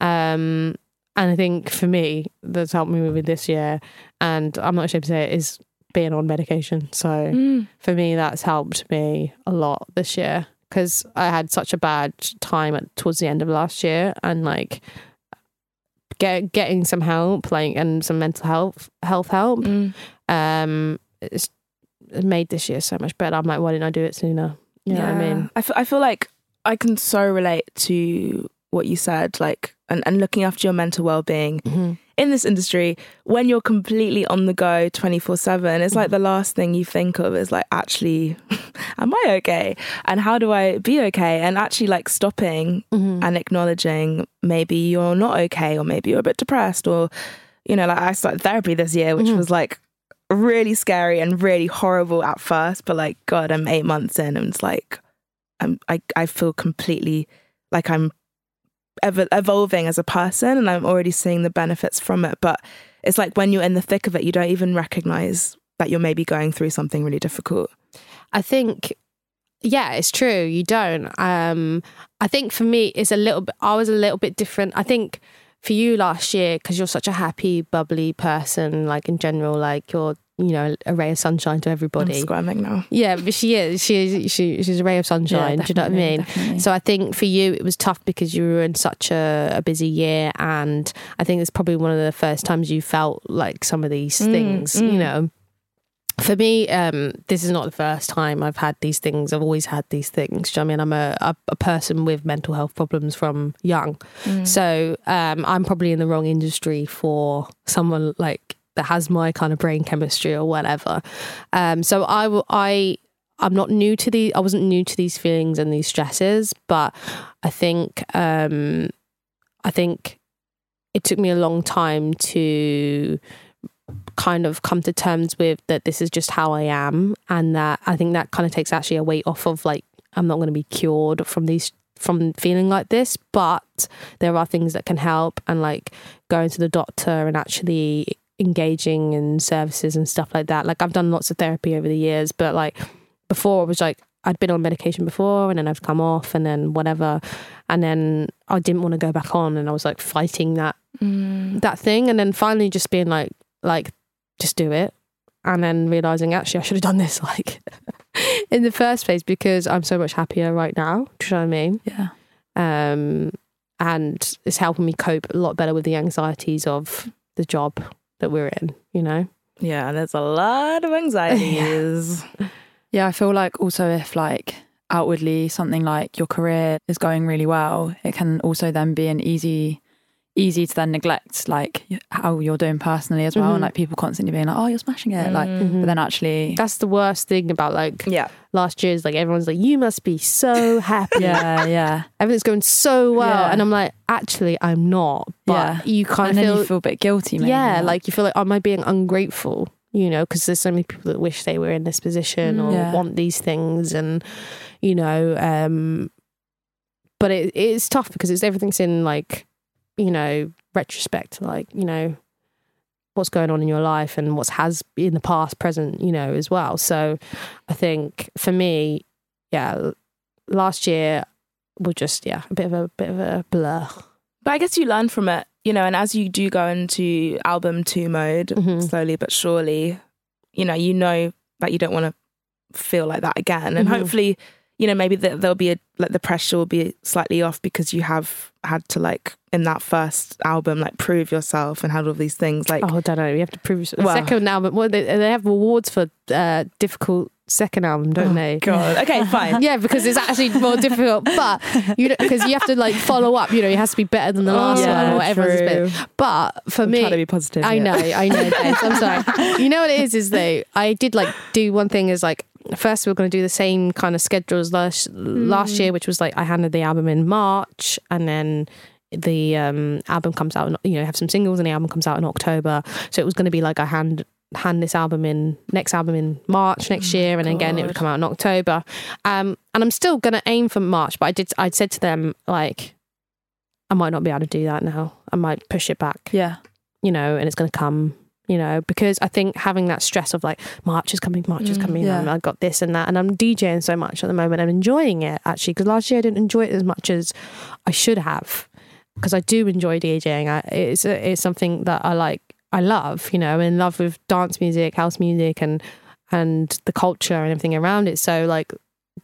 Um, and I think for me, that's helped me with this year, and I'm not ashamed to say it is being on medication. So for me that's helped me a lot this year because i had such a bad time at, towards the end of last year and like get, getting some help like and some mental health health help Mm. um it's made this year so much better i'm like why didn't i do it sooner you know what i mean I fe- I feel like I can so relate to what you said, like, and, and looking after your mental well being. In this industry, when you're completely on the go 24 7, it's like mm. the last thing you think of is like, actually, [laughs] am I okay? And how do I be okay? And actually, like, stopping mm-hmm. and acknowledging maybe you're not okay, or maybe you're a bit depressed, or, you know, like I started therapy this year, which mm-hmm. was like really scary and really horrible at first, but like, God, I'm eight months in and it's like, I'm, I, I feel completely like I'm ev- evolving as a person and I'm already seeing the benefits from it. But it's like when you're in the thick of it, you don't even recognize that you're maybe going through something really difficult. I think, yeah, it's true. You don't. Um, I think for me, it's a little bit. I was a little bit different. I think for you last year, because you're such a happy, bubbly person, like in general, like you're, you know, a ray of sunshine to I'm everybody. squirming now. Yeah, but she is. She, she she's a ray of sunshine. do you know what I mean? definitely. So I think for you, it was tough because you were in such a, a busy year, and I think it's probably one of the first times you felt like some of these things. You know, for me, um, this is not the first time I've had these things. I've always had these things. Do you know I mean? I'm a, a, a person with mental health problems from young, so um, I'm probably in the wrong industry for someone like that has my kind of brain chemistry or whatever. Um, so I, I, I'm not new to the. I wasn't new to these feelings and these stresses, but I think, um, I think it took me a long time to kind of come to terms with that this is just how I am and that I think that kind of takes actually a weight off of like I'm not going to be cured from these from feeling like this but there are things that can help and like going to the doctor and actually engaging in services and stuff like that. Like I've done lots of therapy over the years but like before I was like I'd been on medication before and then I've come off and then whatever. And then I didn't want to go back on and I was like fighting that that thing. And then finally just being like like just do it. And then realizing actually I should have done this [laughs] like in the first place because I'm so much happier right now. Do you know what I mean? Yeah. um and it's helping me cope a lot better with the anxieties of the job that we're in you know Yeah, there's a lot of anxieties. [laughs] Yeah, I feel like also if like outwardly something like your career is going really well, it can also then be an easy easy to then neglect like how you're doing personally as well and Mhm. like people constantly being like oh you're smashing it like but then actually that's the worst thing about like yeah. last year is like everyone's like you must be so [laughs] happy yeah yeah everything's going so well Yeah. and I'm like actually I'm not but Yeah. you kind of feel you feel a bit guilty maybe yeah, like- like you feel like, am I being ungrateful? You know, because there's so many people that wish they were in this position or Yeah. want these things, and you know, um, but it it's tough because it's everything's in like, you know, retrospect, like you know, what's going on in your life and what's has in the past, present, you know, as well. So, I think for me, yeah, last year was just yeah a bit of a bit of a blur. But I guess you learn from it, you know, and as you do go into album two mode, Mhm. slowly but surely, you know, you know that you don't want to feel like that again. And Mhm. hopefully, you know, maybe that there'll be a, like the pressure will be slightly off because you have had to like in that first album, like prove yourself and had all these things like, Oh, I don't know. You have to prove yourself. Well- second album. Well, they, they have awards for uh, difficult second album, don't they? [laughs] God, okay, fine. [laughs] Yeah, because it's actually more difficult, but you because you have to like follow up. You know, it has to be better than the last Yeah, one or whatever. it's been. true. But for I'm me, trying to be positive. I yeah. know, I know. I'm sorry. [laughs] You know what it is? Is though I did like do one thing is like first we were going to do the same kind of schedule as last last year, which was like I handed the album in March, and then the um, album comes out. In, you know, have some singles, and the album comes out in October. So it was going to be like I hand hand this album in next album in March next year, and again it would come out in October. Um, and I'm still going to aim for March, but I did. I said to them like. I might not be able to do that now. I might push it back yeah you know, and it's going to come, you know, because I think having that stress of like March is coming, March is mm, coming, yeah. and I got this and that, and I'm DJing so much at the moment I'm enjoying it actually because last year I didn't enjoy it as much as I should have because I do enjoy DJing. I, it's it's something that I like, I love, you know, I'm in love with dance music, house music, and and the culture and everything around it. So like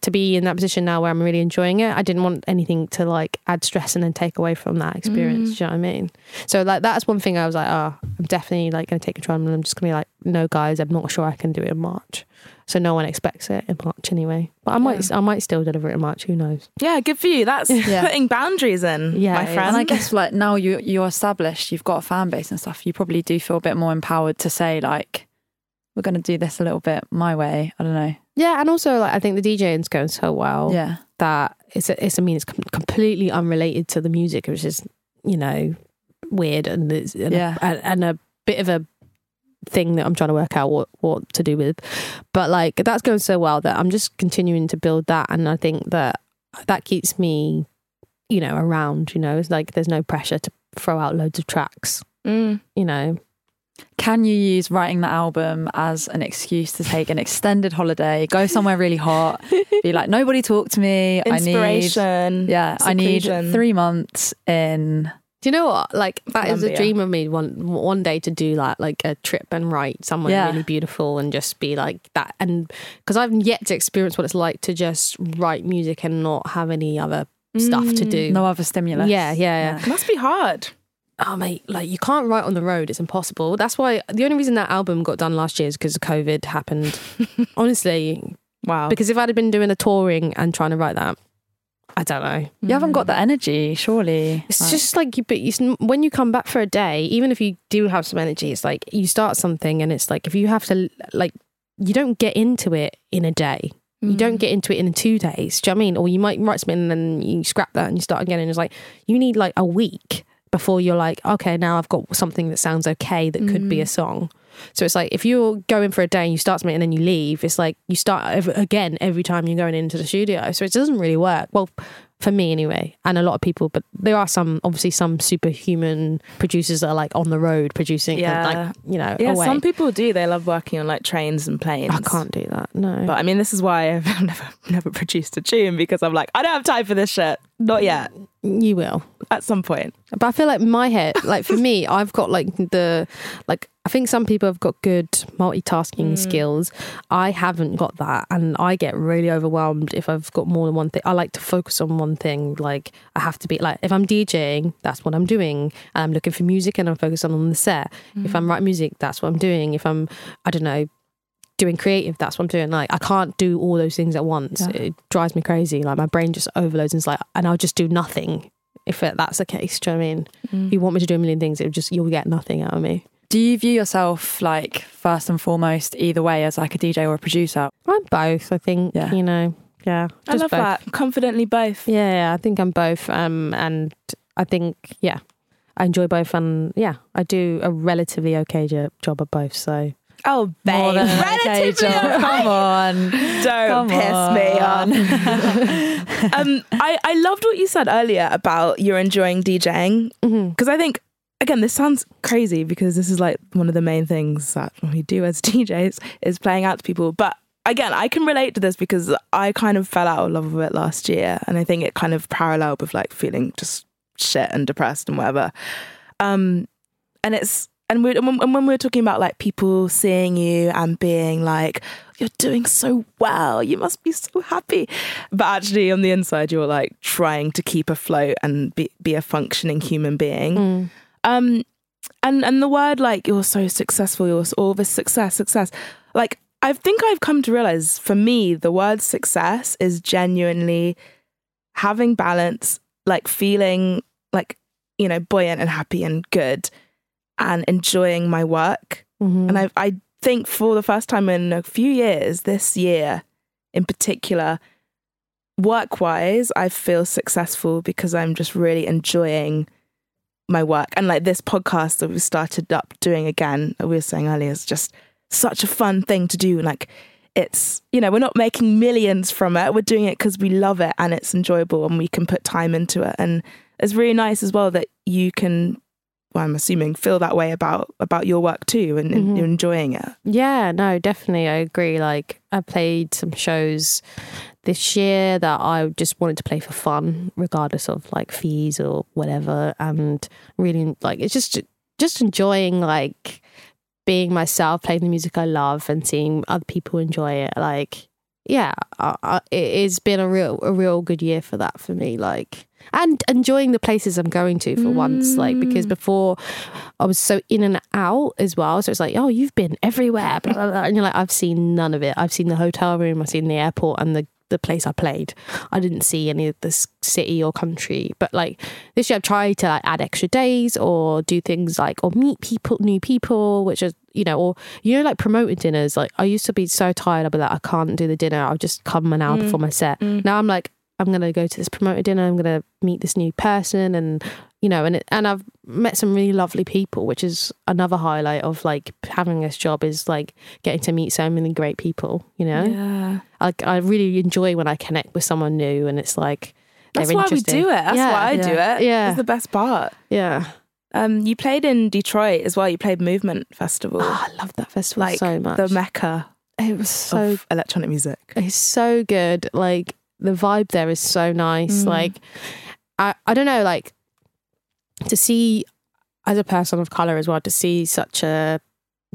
to be in that position now where I'm really enjoying it, I didn't want anything to like add stress and then take away from that experience. Mm. Do you know what I mean? So like that's one thing I was like, oh, I'm definitely like going to take control and I'm just going to be like, no, guys, I'm not sure I can do it in March. so no one expects it in March anyway. But I might, I might still deliver it in March. Who knows? Yeah, good for you. That's [laughs] Yeah. putting boundaries in, Yeah, my friend. And I guess like now you you're established, you've got a fan base and stuff. You probably do feel a bit more empowered to say like, we're going to do this a little bit my way. I don't know. Yeah, and also like I think the DJing's going so well Yeah, that it's, it's I mean it's com- completely unrelated to the music, which is you know weird and it's, and, Yeah. a, and, and a bit of a thing that I'm trying to work out what what to do with. But like that's going so well that I'm just continuing to build that, and I think that that keeps me, you know, around. You know, it's like there's no pressure to throw out loads of tracks. Mm. You know, Can you use writing the album as an excuse to take an extended holiday, go somewhere really hot, be like, nobody talk to me. I need, Inspiration. yeah, I need three months in. Do you know what? Like that that is a dream of me one one day to do that, like a trip and write somewhere Yeah. really beautiful and just be like that. And because I've yet to experience what it's like to just write music and not have any other stuff to Mm. do. No other stimulus. Yeah, yeah, yeah. Must be hard. Oh mate, like you can't write on the road. It's impossible. That's why the only reason that album got done last year is because COVID happened. [laughs] Honestly, Wow. because if I'd have been doing the touring and trying to write that, I don't know. You haven't got the mm. energy, surely. It's Like- just like you, but you, when you come back for a day, even if you do have some energy, it's like you start something, and it's like if you have to, like, you don't get into it in a day. You don't mm. get into it in two days. Do you know what I mean? Or you might write something and then you scrap that and you start again, and it's like you need like a week before you're like, okay, now I've got something that sounds okay that could be a mm. song. So it's like if you're going for a day and you start something and then you leave, it's like you start again every time you're going into the studio. So it doesn't really work. Well, for me anyway, and a lot of people, but there are some, obviously, some superhuman producers that are like on the road producing, Yeah. like, you know, Yeah, away. some people do. They love working on like trains and planes. I can't do that. No. But I mean, this is why I've [laughs] never never produced a tune because I'm like, I don't have time for this shit. Not yet. you will. At some point. But I feel like my head, like for me, I've got like the, like, I think some people have got good multitasking mm. skills. I haven't got that. And I get really overwhelmed if I've got more than one thing. I like to focus on one thing. Like, I have to be, like, if I'm DJing, that's what I'm doing. I'm looking for music and I'm focused on the set. If I'm mm. writing music, that's what I'm doing. If I'm, I don't know, doing creative, that's what I'm doing. Like, I can't do all those things at once. Yeah. It drives me crazy. Like, my brain just overloads and it's like, and I'll just do nothing if that's the case. Do you know what I mean? Mm. If you want me to do a million things, it would just you'll get nothing out of me. Do you view yourself like first and foremost either way as like a DJ or a producer? I'm both. I think Yeah. you know. Yeah, I love both. that. Confidently both. Yeah, yeah, I think I'm both. Um, and I think yeah, I enjoy both, and yeah, I do a relatively okay jo- job of both. So Oh, More babe. than okay Relatively job. okay. Come on. Don't Come piss me off. [laughs] um, I, I loved what you said earlier about you're enjoying DJing because I think again this sounds crazy because this is like one of the main things that we do as [laughs] DJs is playing out to people. But again, I can relate to this because I kind of fell out of love with it last year, and I think it kind of paralleled with like feeling just shit and depressed and whatever. Um, and it's and we and when, we're talking about like people seeing you and being like you're doing so well you must be so happy but actually on the inside you're like trying to keep afloat and be, be a functioning human being um and and the word like you're so successful you're all this success success like i think i've come to realize for me the word success is genuinely having balance like feeling like you know buoyant and happy and good and enjoying my work Mm-hmm. and I, I think for the first time in a few years, this year in particular, work wise, I feel successful because I'm just really enjoying my work. And like this podcast that we started up doing again, we were saying earlier, is just such a fun thing to do. Like it's, you know, we're not making millions from it. We're doing it because we love it and it's enjoyable and we can put time into it. And it's really nice as well that you can well, I'm assuming feel that way about about your work too and, and mm-hmm. you're enjoying it. Yeah, no, definitely. I agree. Like, I played some shows this year that I just wanted to play for fun, regardless of like fees or whatever. And really, like, it's just, just enjoying like being myself, playing the music I love and seeing other people enjoy it. Like, yeah, I, I, it, has been a real a real good year for that for me. Like and enjoying the places I'm going to for once. Like because mm. before I was so in and out as well. So it's like, oh, you've been everywhere, blah, blah, blah. and you're like, I've seen none of it. I've seen the hotel room, I've seen the airport, and the the place I played. I didn't see any of this city or country. But like this year, I've tried to like add extra days or do things like or meet people, new people, which is you know, or you know, like promoting dinners. Like I used to be so tired. I'd be like, I can't do the dinner. I'll just come an hour before mm. my set. Mm. Now I'm like, I'm gonna go to this promoted dinner. I'm gonna meet this new person, and you know, and it, and I've met some really lovely people, which is another highlight of like having this job is like getting to meet so many great people. You know, Yeah. like I really enjoy when I connect with someone new, and it's like That's why we do it. That's yeah, why I do it. Yeah. It's the best part. Yeah, Um, you played in Detroit as well. You played Movement Festival, oh, I love that festival like so much. the mecca it was so of electronic music. It's so good. Like the vibe there is so nice. Mm. Like I I don't know, like to see as a person of color as well, to see such a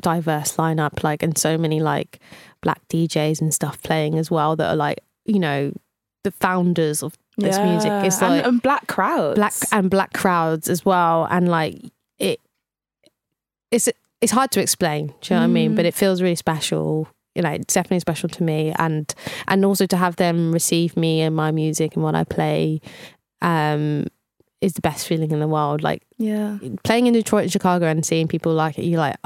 diverse lineup, like and so many like black DJs and stuff playing as well that are like, you know, the founders of this music. It's and, like and black crowds. black and black crowds as well and like it it's it's hard to explain do you know what i mean Mm. but it feels really special you know it's definitely special to me and and also to have them receive me and my music and what i play um is the best feeling in the world like yeah. playing in detroit and chicago and seeing people like it you're like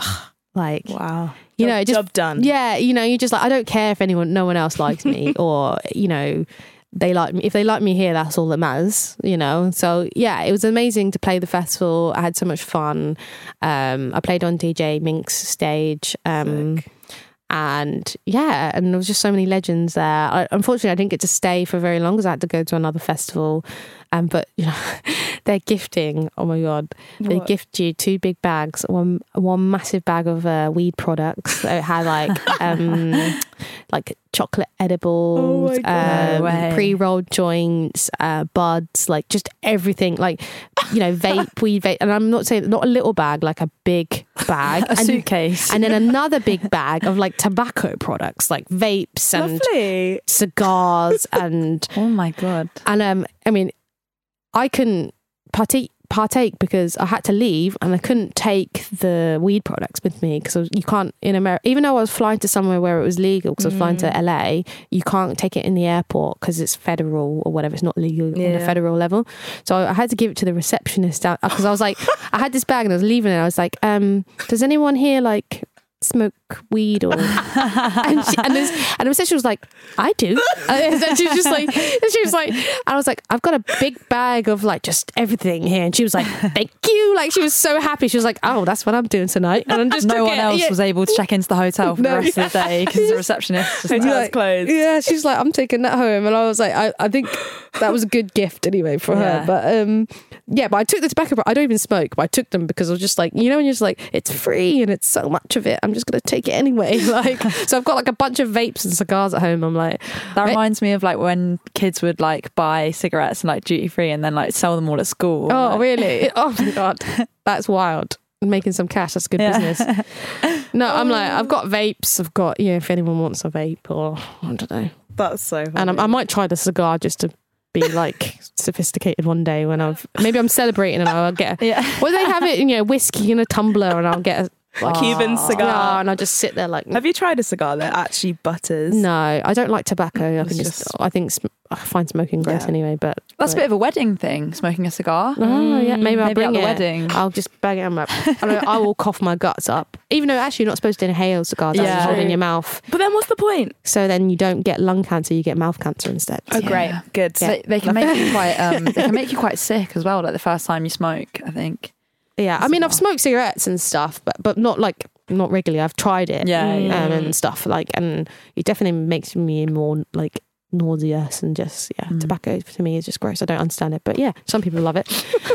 like Wow. You Job- know, just- job done. yeah, you know, you just like I don't care if anyone, no one else likes me, [laughs] or you know, they like me. If they like me here, that's all that matters. You know. So yeah, it was amazing to play the festival. I had so much fun. Um, I played on DJ Minx's stage. Um, and yeah, and there was just so many legends there. I, unfortunately, I didn't get to stay for very long because I had to go to another festival. Um, but [laughs] you know, they're gifting. Oh my god, they What? gift you two big bags, one one massive bag of uh, weed products. So it had like [laughs] um, like chocolate edibles, Oh No um, pre-rolled joints, uh, buds, like just everything. Like you know, vape, [laughs] weed, vape. And I'm not saying not a little bag, like a big bag, [laughs] A and, suitcase. and then [laughs] another big bag of like tobacco products, like vapes and Lovely. cigars and oh my god. and um I mean I couldn't partake partake because I had to leave and I couldn't take the weed products with me because you can't in America even though I was flying to somewhere where it was legal because I was flying to Mm. LA you can't take it in the airport because it's federal or whatever it's not legal on Yeah. a federal level so I had to give it to the receptionist because I was like [laughs] I had this bag and I was leaving it I was like um does anyone here like smoke weed or and, she, and, this, and the reception was like, I do. [laughs] And she was just like, she was like, I was like, I've got a big bag of like just everything here. And she was like, thank you. Like she was so happy. She was like, oh, that's what I'm doing tonight. And I'm just no one it. else Yeah. was able to check into the hotel for No, the rest of the day because the [laughs] receptionist just Hotel's like, closed. Yeah, she's like, I'm taking that home. And I was like, I, I think that was a good gift anyway for her. But um yeah, but I took the tobacco I don't even smoke, but I took them because I was just like, you know, when you're just like, it's free and it's so much of it. I'm just gonna take it anyway. [laughs] Like so I've got like a bunch of vapes and cigars at home. I'm like, That reminds me of like when kids would like buy cigarettes and like duty free and then like sell them all at school. Oh, Like, really? [laughs] Oh my god, that's wild. Making some cash, that's good Yeah. business. No, I'm like, [laughs] I've got vapes. I've got, yeah, if anyone wants a vape or I don't know. That's so funny. And I'm, I might try the cigar just to be like sophisticated one day when I've maybe I'm celebrating and I'll get a, Yeah. [laughs] well they have it you know whiskey in a tumbler and I'll get a like, Cuban ah. cigar. cigar and I'll just sit there like Have you tried a cigar that actually butters? no I don't like tobacco I It's can just, just- I think sm- I find smoking gross Yeah. anyway but That's a bit of a wedding thing, smoking a cigar. Oh yeah, maybe I'll Maybe bring at the it. wedding. I'll just bag it up. I, know, I will [laughs] cough my guts up, even though actually you're not supposed to inhale cigars. Yeah. just hold it in your mouth. But then what's the point? So then you don't get lung cancer, you get mouth cancer instead. Oh, great. Good. They, they can make you [laughs] quite um, they can make you quite sick as well, like the first time you smoke, I think. Yeah, I mean, I've smoked cigarettes and stuff, but but not like not regularly. I've tried it, Yeah, um, yeah. and stuff like, and it definitely makes me more like nauseous and just yeah. Mm. Tobacco to me is just gross. I don't understand it, but yeah, some people love it.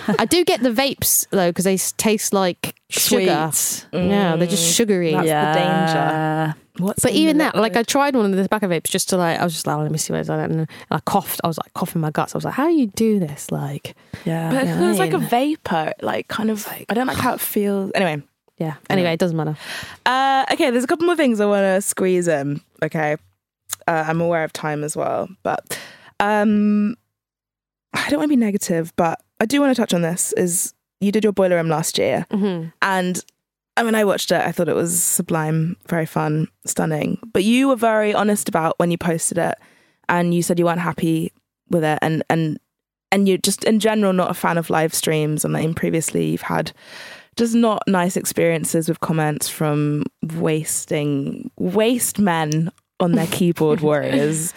[laughs] I do get the vapes though because they taste like sugar. Sweets. Yeah, they're just sugary. That's the yeah. What's But even that, like I tried one of the tobacco vapes just to like, I was just like, oh, let me see what it's like. And I coughed. I was like coughing my guts. I was like, how do you do this? Like, Yeah. But it feels like a vapor, like kind of. I don't like how it feels. Anyway, yeah. Anyway, it doesn't matter. uh, okay. There's a couple more things I want to squeeze in. Okay, uh, I'm aware of time as well. But um, I don't want to be negative, but I do want to touch on this. Is you did your boiler room last year, Mm-hmm. and I mean, I watched it. I thought it was sublime, very fun, stunning. But you were very honest about when you posted it, and you said you weren't happy with it, and and and you're just in general not a fan of live streams. And then previously you've had just not nice experiences with comments from wasting waste men on their keyboard [laughs] warriors.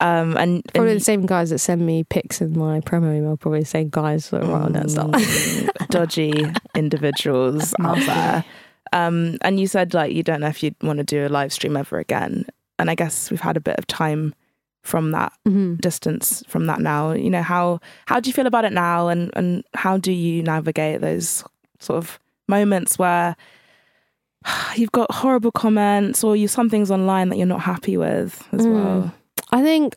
Um, and, Probably and the same guys that send me pics in my promo email. Probably the same guys that write on that stuff. Mm, [laughs] dodgy individuals out there. Um, and you said like you don't know if you'd want to do a live stream ever again. And I guess we've had a bit of time from that hmm distance from that now. You know how how do you feel about it now, and and how do you navigate those sort of moments where [sighs] you've got horrible comments or you some things online that you're not happy with as Mm. well. I think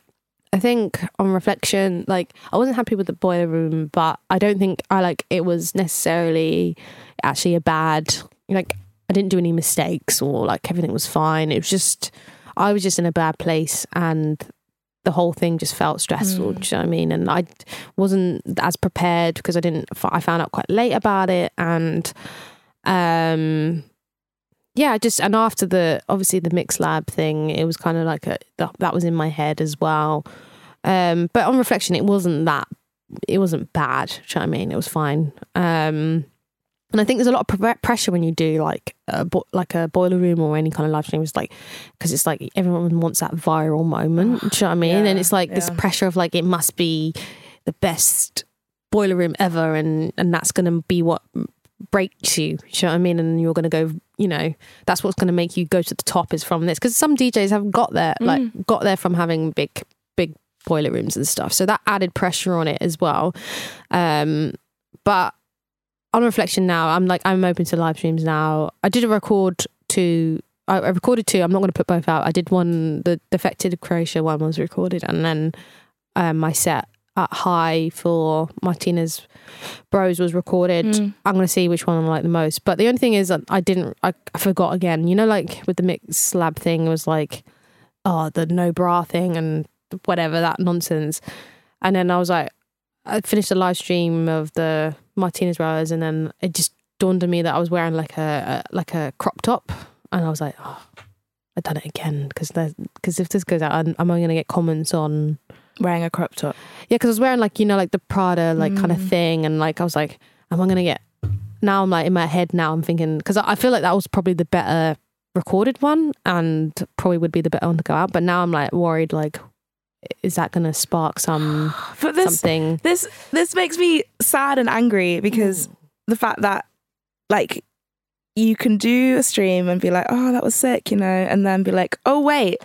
I think on reflection, like I wasn't happy with the boiler room, but I don't think I like it was necessarily actually a bad like I didn't do any mistakes or like everything was fine. It was just I was just in a bad place and the whole thing just felt stressful. Mm. Do you know what I mean? And I wasn't as prepared because I didn't. I found out quite late about it, and um, yeah, just and after the obviously the mix lab thing, it was kind of like a that, that was in my head as well. Um, but on reflection, it wasn't that. It wasn't bad. Do you know what I mean? It was fine. Um, and I think there's a lot of pressure when you do like a bo- like a boiler room or any kind of live stream. It's like because it's like everyone wants that viral moment. do you know what I mean? and it's like this pressure of like it must be the best boiler room ever, and and that's going to be what breaks you. Do you know what I mean? And you're going to go. You know, that's what's going to make you go to the top is from this because some DJs have got there like got there from having big big boiler rooms and stuff. So that added pressure on it as well. Um, but on reflection now, I'm like I'm open to live streams now. I did a record to I, I recorded two. I'm not going to put both out. I did one. The defected Croatia one was recorded, and then um, my set at Hï for Martinez Bros was recorded. Mm. I'm going to see which one I like the most. But the only thing is that I didn't. I, I forgot again. You know, like with the mix lab thing, it was like, oh, the no bra thing and whatever that nonsense. And then I was like, I finished the live stream of the Martinez Bros, and then it just dawned on me that I was wearing like a, a like a crop top, and I was like, oh, I've done it again because because if this goes out, I'm, I'm only going to get comments on Wearing a crop top. yeah, because I was wearing like you know like the Prada like kind of Mm. thing, and like I was like, am I gonna get? Now I'm like in my head now I'm thinking because I feel like that was probably the better recorded one and probably would be the better one to go out. But now I'm like worried like, is that gonna spark [sighs] some But this something? this this makes me sad and angry because the fact that like you can do a stream and be like, oh, that was sick, you know, and then be like, oh wait,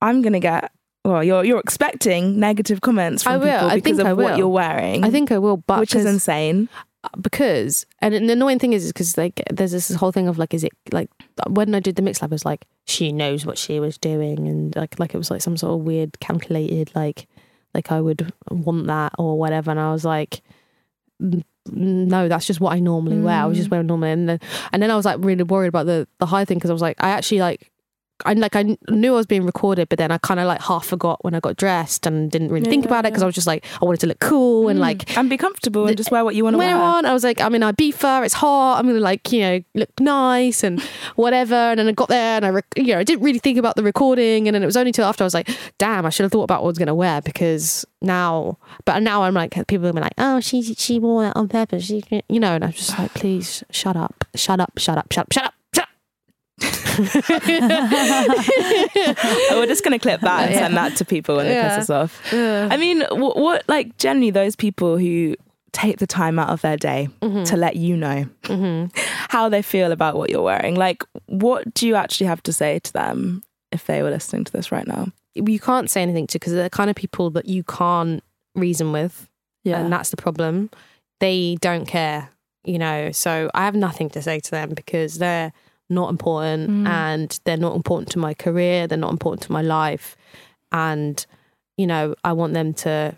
I'm gonna get. Well, you're you're expecting negative comments from I will. people I because think of I what you're wearing. I think I will, but which is insane. Uh, because and the annoying thing is because like there's this whole thing of like is it like when I did the mix lab it was like she knows what she was doing and like like it was like some sort of weird calculated like like I would want that or whatever and I was like no that's just what I normally wear I was just mm. wearing normally and then and then I was like really worried about the the Hï thing because I was like I actually like I like I knew I was being recorded, but then I kind of like half forgot when I got dressed and didn't really think about it because I was just like I wanted to look cool and mm. like and be comfortable and just wear what you want to wear. I want, I was like, I'm in Ibiza, it's hot, I'm gonna like, you know, look nice and whatever. And then I got there and I, rec- you know, I didn't really think about the recording. And then it was only till after I was like, damn, I should have thought about what I was gonna wear because now, but now I'm like, people are gonna be like, oh, she she wore that on purpose, she, you know, and I'm just like, please shut up, shut up, shut up, shut up, shut up. We're just gonna clip that and send that to people when they piss us off. I mean, what, what like generally those people who take the time out of their day Mm-hmm. to let you know how they feel about what you're wearing. Like, what do you actually have to say to them if they were listening to this right now? you can't say anything to because they're the kind of people that you can't reason with. Yeah. and that's the problem. They don't care, you know. So I have nothing to say to them because they're not important Mm. and they're not important to my career. They're not important to my life, and you know, I want them to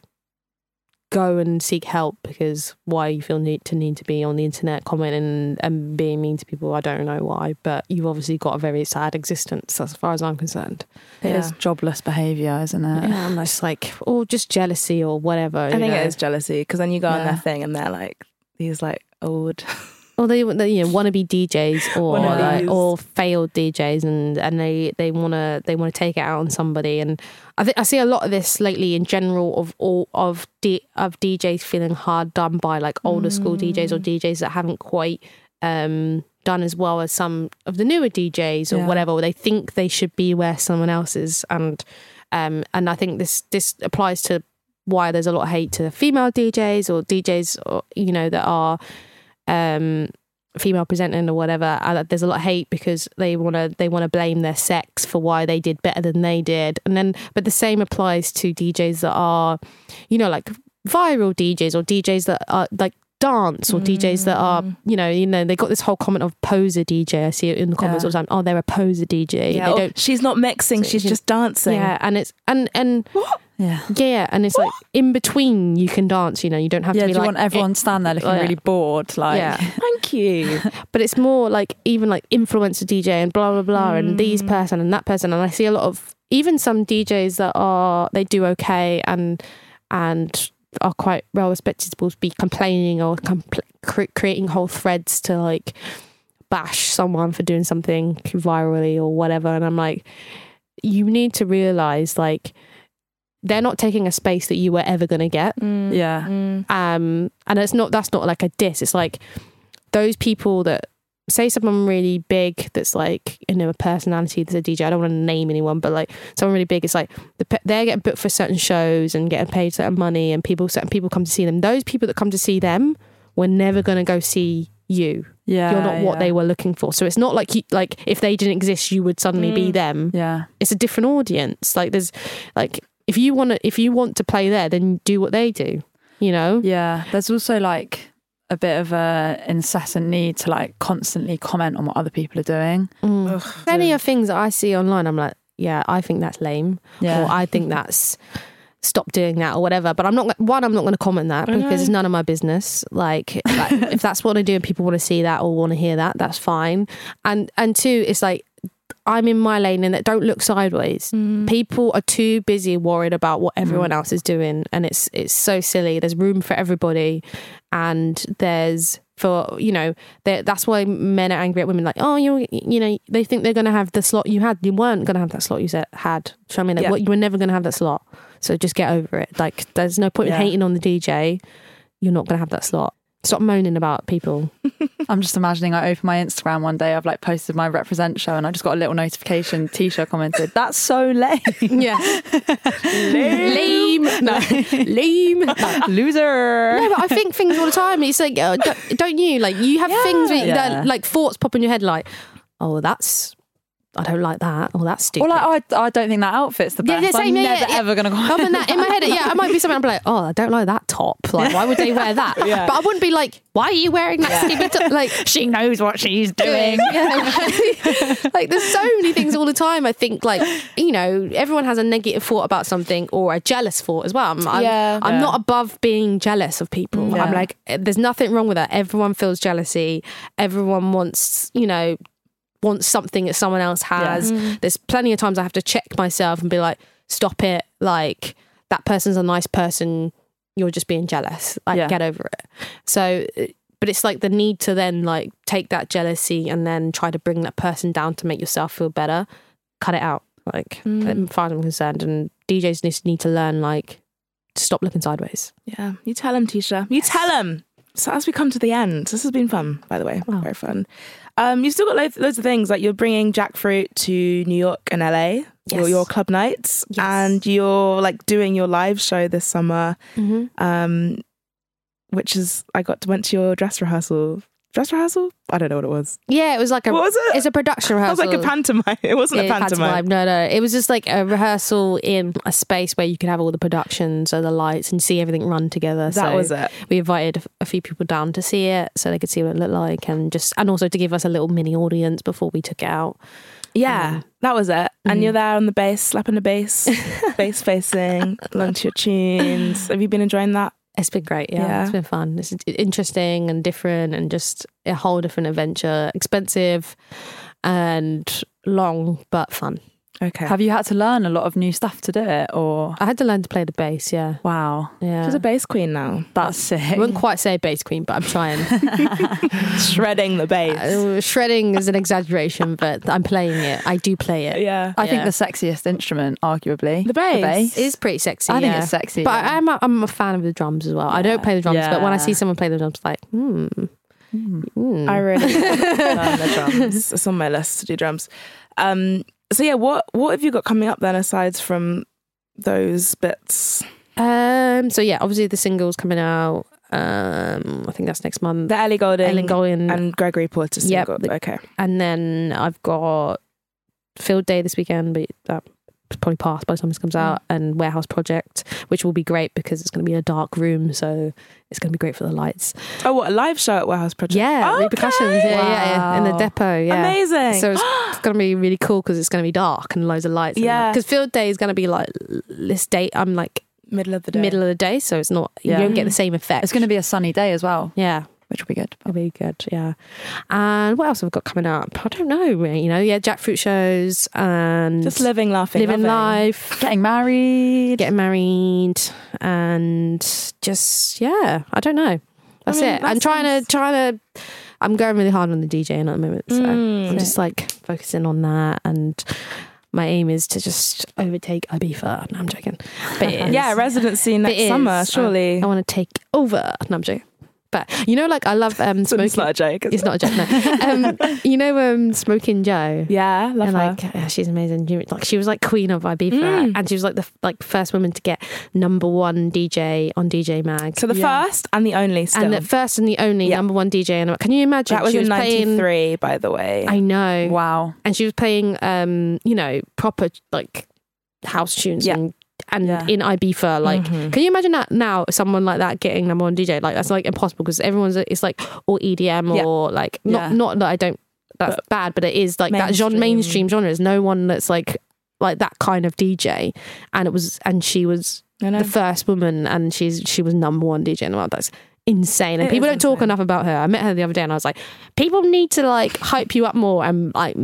go and seek help because why you feel need to need to be on the internet commenting and being mean to people. I don't know why, but you've obviously got a very sad existence as far as I'm concerned. It is jobless behaviour, isn't it? Yeah, I'm just like, or just jealousy or whatever. I think know. it is jealousy because then you go on Yeah. their thing and they're like these like old. [laughs] or they, they you know wannabe DJs or like, or failed DJs and and they they want to they want to take it out on somebody. And I think I see a lot of this lately in general of all of D, of DJs feeling hard done by like older school DJs or DJs that haven't quite um done as well as some of the newer DJs or Yeah. whatever or they think they should be where someone else is. And um and I think this this applies to why there's a lot of hate to female DJs or DJs or, you know that are um female presenting or whatever there's a lot of hate because they want to they want to blame their sex for why they did better than they did. And then but the same applies to DJs that are you know like viral DJs or DJs that are like dance or DJs that are you know you know they got this whole comment of poser DJ I see it in the comments Yeah. all the time. Oh they're a poser DJ Yeah, they don't she's not mixing; she's she- just dancing. yeah and it's and and Yeah. yeah and it's like in between you can dance you know you don't have to. Yeah, to do be you like want everyone to stand there looking yeah. really bored? Like, yeah [laughs] Thank you. [laughs] but it's more like even like influencer DJ and blah blah blah and these mm. person and that person and I see a lot of even some DJs that are they do okay and and are quite well respected will be complaining or compl- cre- creating whole threads to like bash someone for doing something virally or whatever and I'm like you need to realize like they're not taking a space that you were ever going to get mm. yeah, mm. um and it's not that's not like a diss. It's like those people that say someone really big that's like you know a personality that's a dj i don't want to name anyone but like someone really big it's like the, they're getting booked for certain shows and getting paid certain money and people certain people come to see them. Those people that come to see them were never going to go see you. Yeah. you're not what yeah. they were looking for. So it's not like you, like if they didn't exist you would suddenly be mm. them. Yeah, it's a different audience. Like there's like if you want to if you want to play there then do what they do you know yeah. There's also like a bit of a incessant need to like constantly comment on what other people are doing. Mm. Many of things that I see online, I'm like, yeah, I think that's lame, Yeah. or I think that's stop doing that or whatever. But I'm not one. I'm not going to comment that because it's none of my business. Like, like, if that's what I do and people want to see that or want to hear that, that's fine. And and two, it's like I'm in my lane and that don't look sideways. Mm. People are too busy worried about what mm. everyone else is doing, and it's it's so silly. There's room for everybody, and there's for you know that's why men are angry at women like oh you you know they think they're gonna have the slot you had. You weren't gonna have that slot you said had. So I mean? Like, Yeah. what, you were never gonna have that slot. So just get over it. Like there's no point Yeah. in hating on the DJ you're not gonna have that slot stop moaning about people [laughs] I'm just imagining I open my Instagram one day, I've like posted my represent show and I just got a little notification. TSHA commented, That's so lame. yeah [laughs] lame no lame no. Loser. No, but I think things all the time. It's like, uh, don't, you? Like, you have things where, Yeah. that, like thoughts pop in your head, like, oh, that's, I don't like that, or that's stupid. Or like, oh, I, I don't think that outfit's the Yeah, best. yeah, I'm same, yeah, never yeah, yeah. ever going to go. Other than that, in my head, yeah, it might be something I'm like, oh, I don't like that top. Like, why would they wear that? [laughs] But I wouldn't be like, why are you wearing that stupid top? Like, [laughs] she knows what she's doing. [laughs] Yeah. like there's so many things all the time. I think like you know everyone has a negative thought about something or a jealous thought as well. I'm, I'm, Yeah. I'm Yeah. not above being jealous of people. Yeah. I'm like eh, there's nothing wrong with that. Everyone feels jealousy. Everyone wants you know wants something that someone else has. Mm. There's plenty of times I have to check myself and be like, stop it. Like that person's a nice person. You're just being jealous. Like Yeah. get over it. So, but it's like the need to then like take that jealousy and then try to bring that person down to make yourself feel better. Cut it out. Like, as far as I'm concerned, and DJs need, need to learn like to stop looking sideways. Yeah, you tell them, TSHA. You tell them. So as we come to the end, this has been fun, by the way, very fun. Um, you've still got loads, loads of things like you're bringing Jackfruit to New York and LA, your, Yes. your club nights, Yes. and you're like doing your live show this summer, Mm-hmm. um, which is I got to, went to your dress rehearsal. Dress rehearsal? I don't know what it was. Yeah, it was like a. What was it? It's a production [laughs] It rehearsal. was like a pantomime. It wasn't Yeah, a pantomime. No, no. It was just like a rehearsal in a space where you could have all the productions and the lights and see everything run together. That so was it. We invited a few people down to see it so they could see what it looked like and just and also to give us a little mini audience before we took it out. Yeah, that was it. Mm-hmm. And you're there on the bass, slapping the bass, [laughs] bass facing, along to your tunes. Have you been enjoying that? It's been great. Yeah, Yeah. it's been fun. It's interesting and different, and just a whole different adventure. Expensive and long, but fun. Okay. Have you had to learn a lot of new stuff to do it, or I had to learn to play the bass. Yeah, wow, yeah. She's a bass queen now. that's sick. I wouldn't quite say bass queen, but I'm trying. [laughs] Shredding the bass. Uh, Shredding is an exaggeration, but I'm playing it. I do play it. yeah. I think the sexiest instrument, arguably, The bass. is pretty sexy. I think it's sexy. But yeah. I, I'm a, I'm a fan of the drums as well. I don't play the drums, but when I see someone play the drums, like, hmm. hmm. I really [laughs] learn the [laughs] drums. It's on my list to do drums. Um, so yeah, what what have you got coming up then aside from those bits? Um. So yeah, obviously the single's coming out. Um. I think that's next month. The Ellie Goulding, Ellen Goulding, and Gregory Porter Yep, single. okay. and then I've got Field Day this weekend, but that probably passed by the time this comes out, and Warehouse Project, which will be great because it's going to be in a dark room, so it's going to be great for the lights. Oh, what a live show at Warehouse Project? Yeah, Okay. repercussions. Yeah, yeah, yeah, in the depot. Yeah, Amazing. So it's, [gasps] it's going to be really cool because it's going to be dark and loads of lights. Yeah. Because Field Day is going to be like this date. I'm like middle of the day. middle of the day, so it's not. Yeah. You don't get the same effect. it's going to be a sunny day as well, Yeah, which will be good. it'll be good. Yeah. And what else have we got coming up? I don't know. You know, yeah, jackfruit shows and Just living, laughing, living loving. life, Getting married. getting married, and just yeah, I don't know. That's mean, it. that I'm trying sounds- to trying to. I'm going really hard on the DJing at the moment, so Mm. I'm just like focusing on that and. My aim is to just overtake Ibiza. No, I'm joking. But. [laughs] Yeah, residency next summer, surely. I, want to take over. No, I'm joking. But you know, like I love um, It's not a joke. It's it? not a joke. No. um, [laughs] you know, um, Smokin Jo. Yeah, love and her. like yeah, she's amazing. Like she was like queen of Ibiza, Mm. and she was like the like first woman to get number one DJ on DJ Mag. so the first and the only still. and the first and the only Yeah. number one DJ. And can you imagine? that was she in playing. '93, by the way. I know, Wow. and she was playing, um, you know, proper like house tunes Yeah. and and Yeah. in Ibiza, like. Mhm. Can you imagine that now? Someone like that getting number one DJ, like that's like impossible because everyone's it's like all EDM Yeah. or like not Yeah. not that I don't that's But bad, but it is like that genre, mainstream. mainstream genre. There's no one that's like like that kind of DJ, and it was and she was the first woman, and she's she was number one DJ in the world. That's insane, and It people don't talk enough about her. I met her the other day, and I was like, people need to like hype you up more and like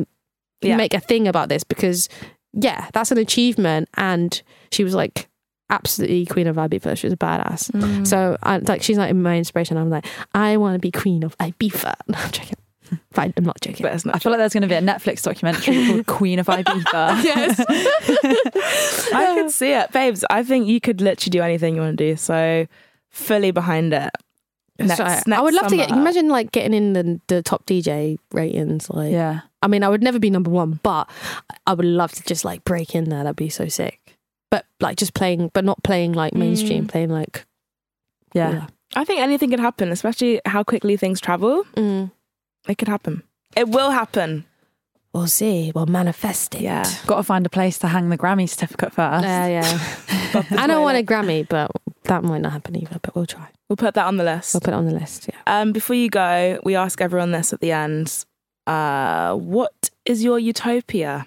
make a thing about this because yeah, that's an achievement, and she was like absolutely queen of Ibiza. She was a badass. Mm. So I, like she's like my inspiration. I'm like, I want to be queen of Ibiza. [laughs] No, I'm joking. [laughs] But I'm not joking. Not I feel like there's going to be a Netflix documentary called [laughs] Queen of Ibiza. yes. I could see it, babes. I think you could literally do anything you want to do. So fully behind it. Next, So, next I would love to get. Imagine like getting in the, the top DJ ratings. Like, yeah. I mean, I would never be number one, but I would love to just like break in there. That'd be so sick. But like just playing, but not playing like mainstream. Mm. Playing like Yeah. I think anything could happen, especially how quickly things travel. Mm. It could happen. It will happen. We'll see. We'll manifest it. Yeah. Got to find a place to hang the Grammy certificate first. Yeah, yeah. [laughs] I don't want a Grammy, but that might not happen either. But we'll try. We'll put that on the list. We'll put it on the list. Yeah. Um, before you go, we ask everyone this at the end. Uh, what is your utopia?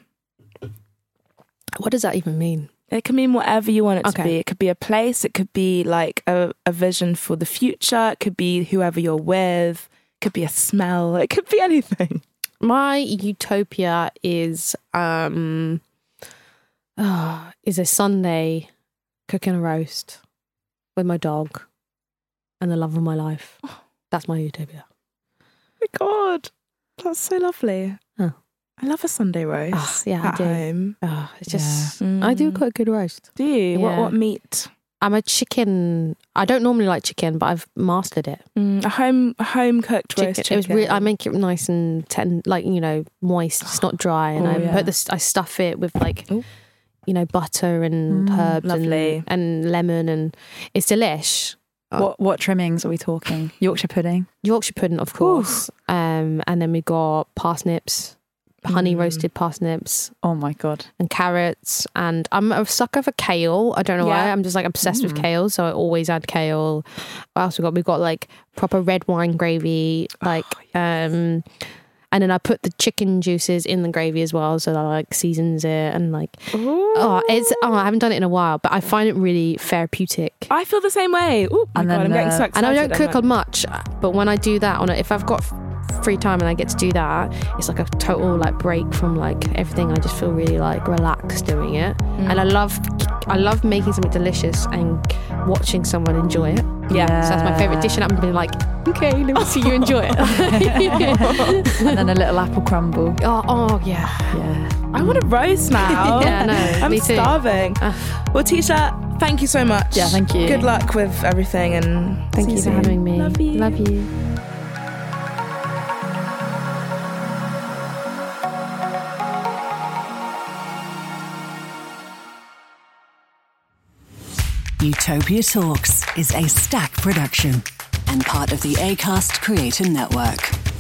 What does that even mean? It can mean whatever you want it to be. It could be a place. It could be like a, a vision for the future. It could be whoever you're with. It could be a smell. It could be [laughs] anything. My utopia is um ah, [sighs] is a Sunday cooking a roast with my dog and the love of my life. [gasps] That's my utopia. my God, that's so lovely. Oh. I love a Sunday roast. Ah, yeah, I do. home. Oh, it's just Mm. I do quite a good roast. Do you? What Yeah. what meat? I'm a chicken. I don't normally like chicken, but I've mastered it. Mm, a home home cooked roast chicken. It was re- I make it nice and ten, like you know, moist. It's not dry, and Oh, I yeah. put this. I stuff it with like, Ooh. you know, butter and Mm, herbs lovely. and, and lemon, and it's delish. What what trimmings are we talking? Yorkshire pudding. Yorkshire pudding, of course. Um, and then we got parsnips, honey Mm. roasted parsnips, Oh my god. and carrots. And I'm a sucker for kale. I don't know why. I'm just like obsessed with Mm. kale, so I always add kale. What else we got? We've got like proper red wine gravy, like um, and then I put the chicken juices in the gravy as well, so that like seasons it and like oh, it's oh, I haven't done it in a while, but I find it really therapeutic. I feel the same way. Oh my And god, then, I'm getting uh, so excited. And I don't cook on much, but when I do that on it, if I've got free time and I get to do that, it's like a total like break from like everything. I just feel really like relaxed doing it, and I love I love making something delicious and watching someone enjoy it. Yeah. So that's my favorite dish, and I'm being like, okay, let me see you enjoy it. [laughs] and then a little apple crumble. oh, oh yeah. Yeah. I want a roast now. [laughs] Yeah, I know. I'm Me starving. Uh, well, TSHA, thank you so much. Yeah, thank you. Good luck with everything and Thank see you for soon. having me. Love you. Love you. Utopia Talks is a Stak production and part of the ACAST Creator Network.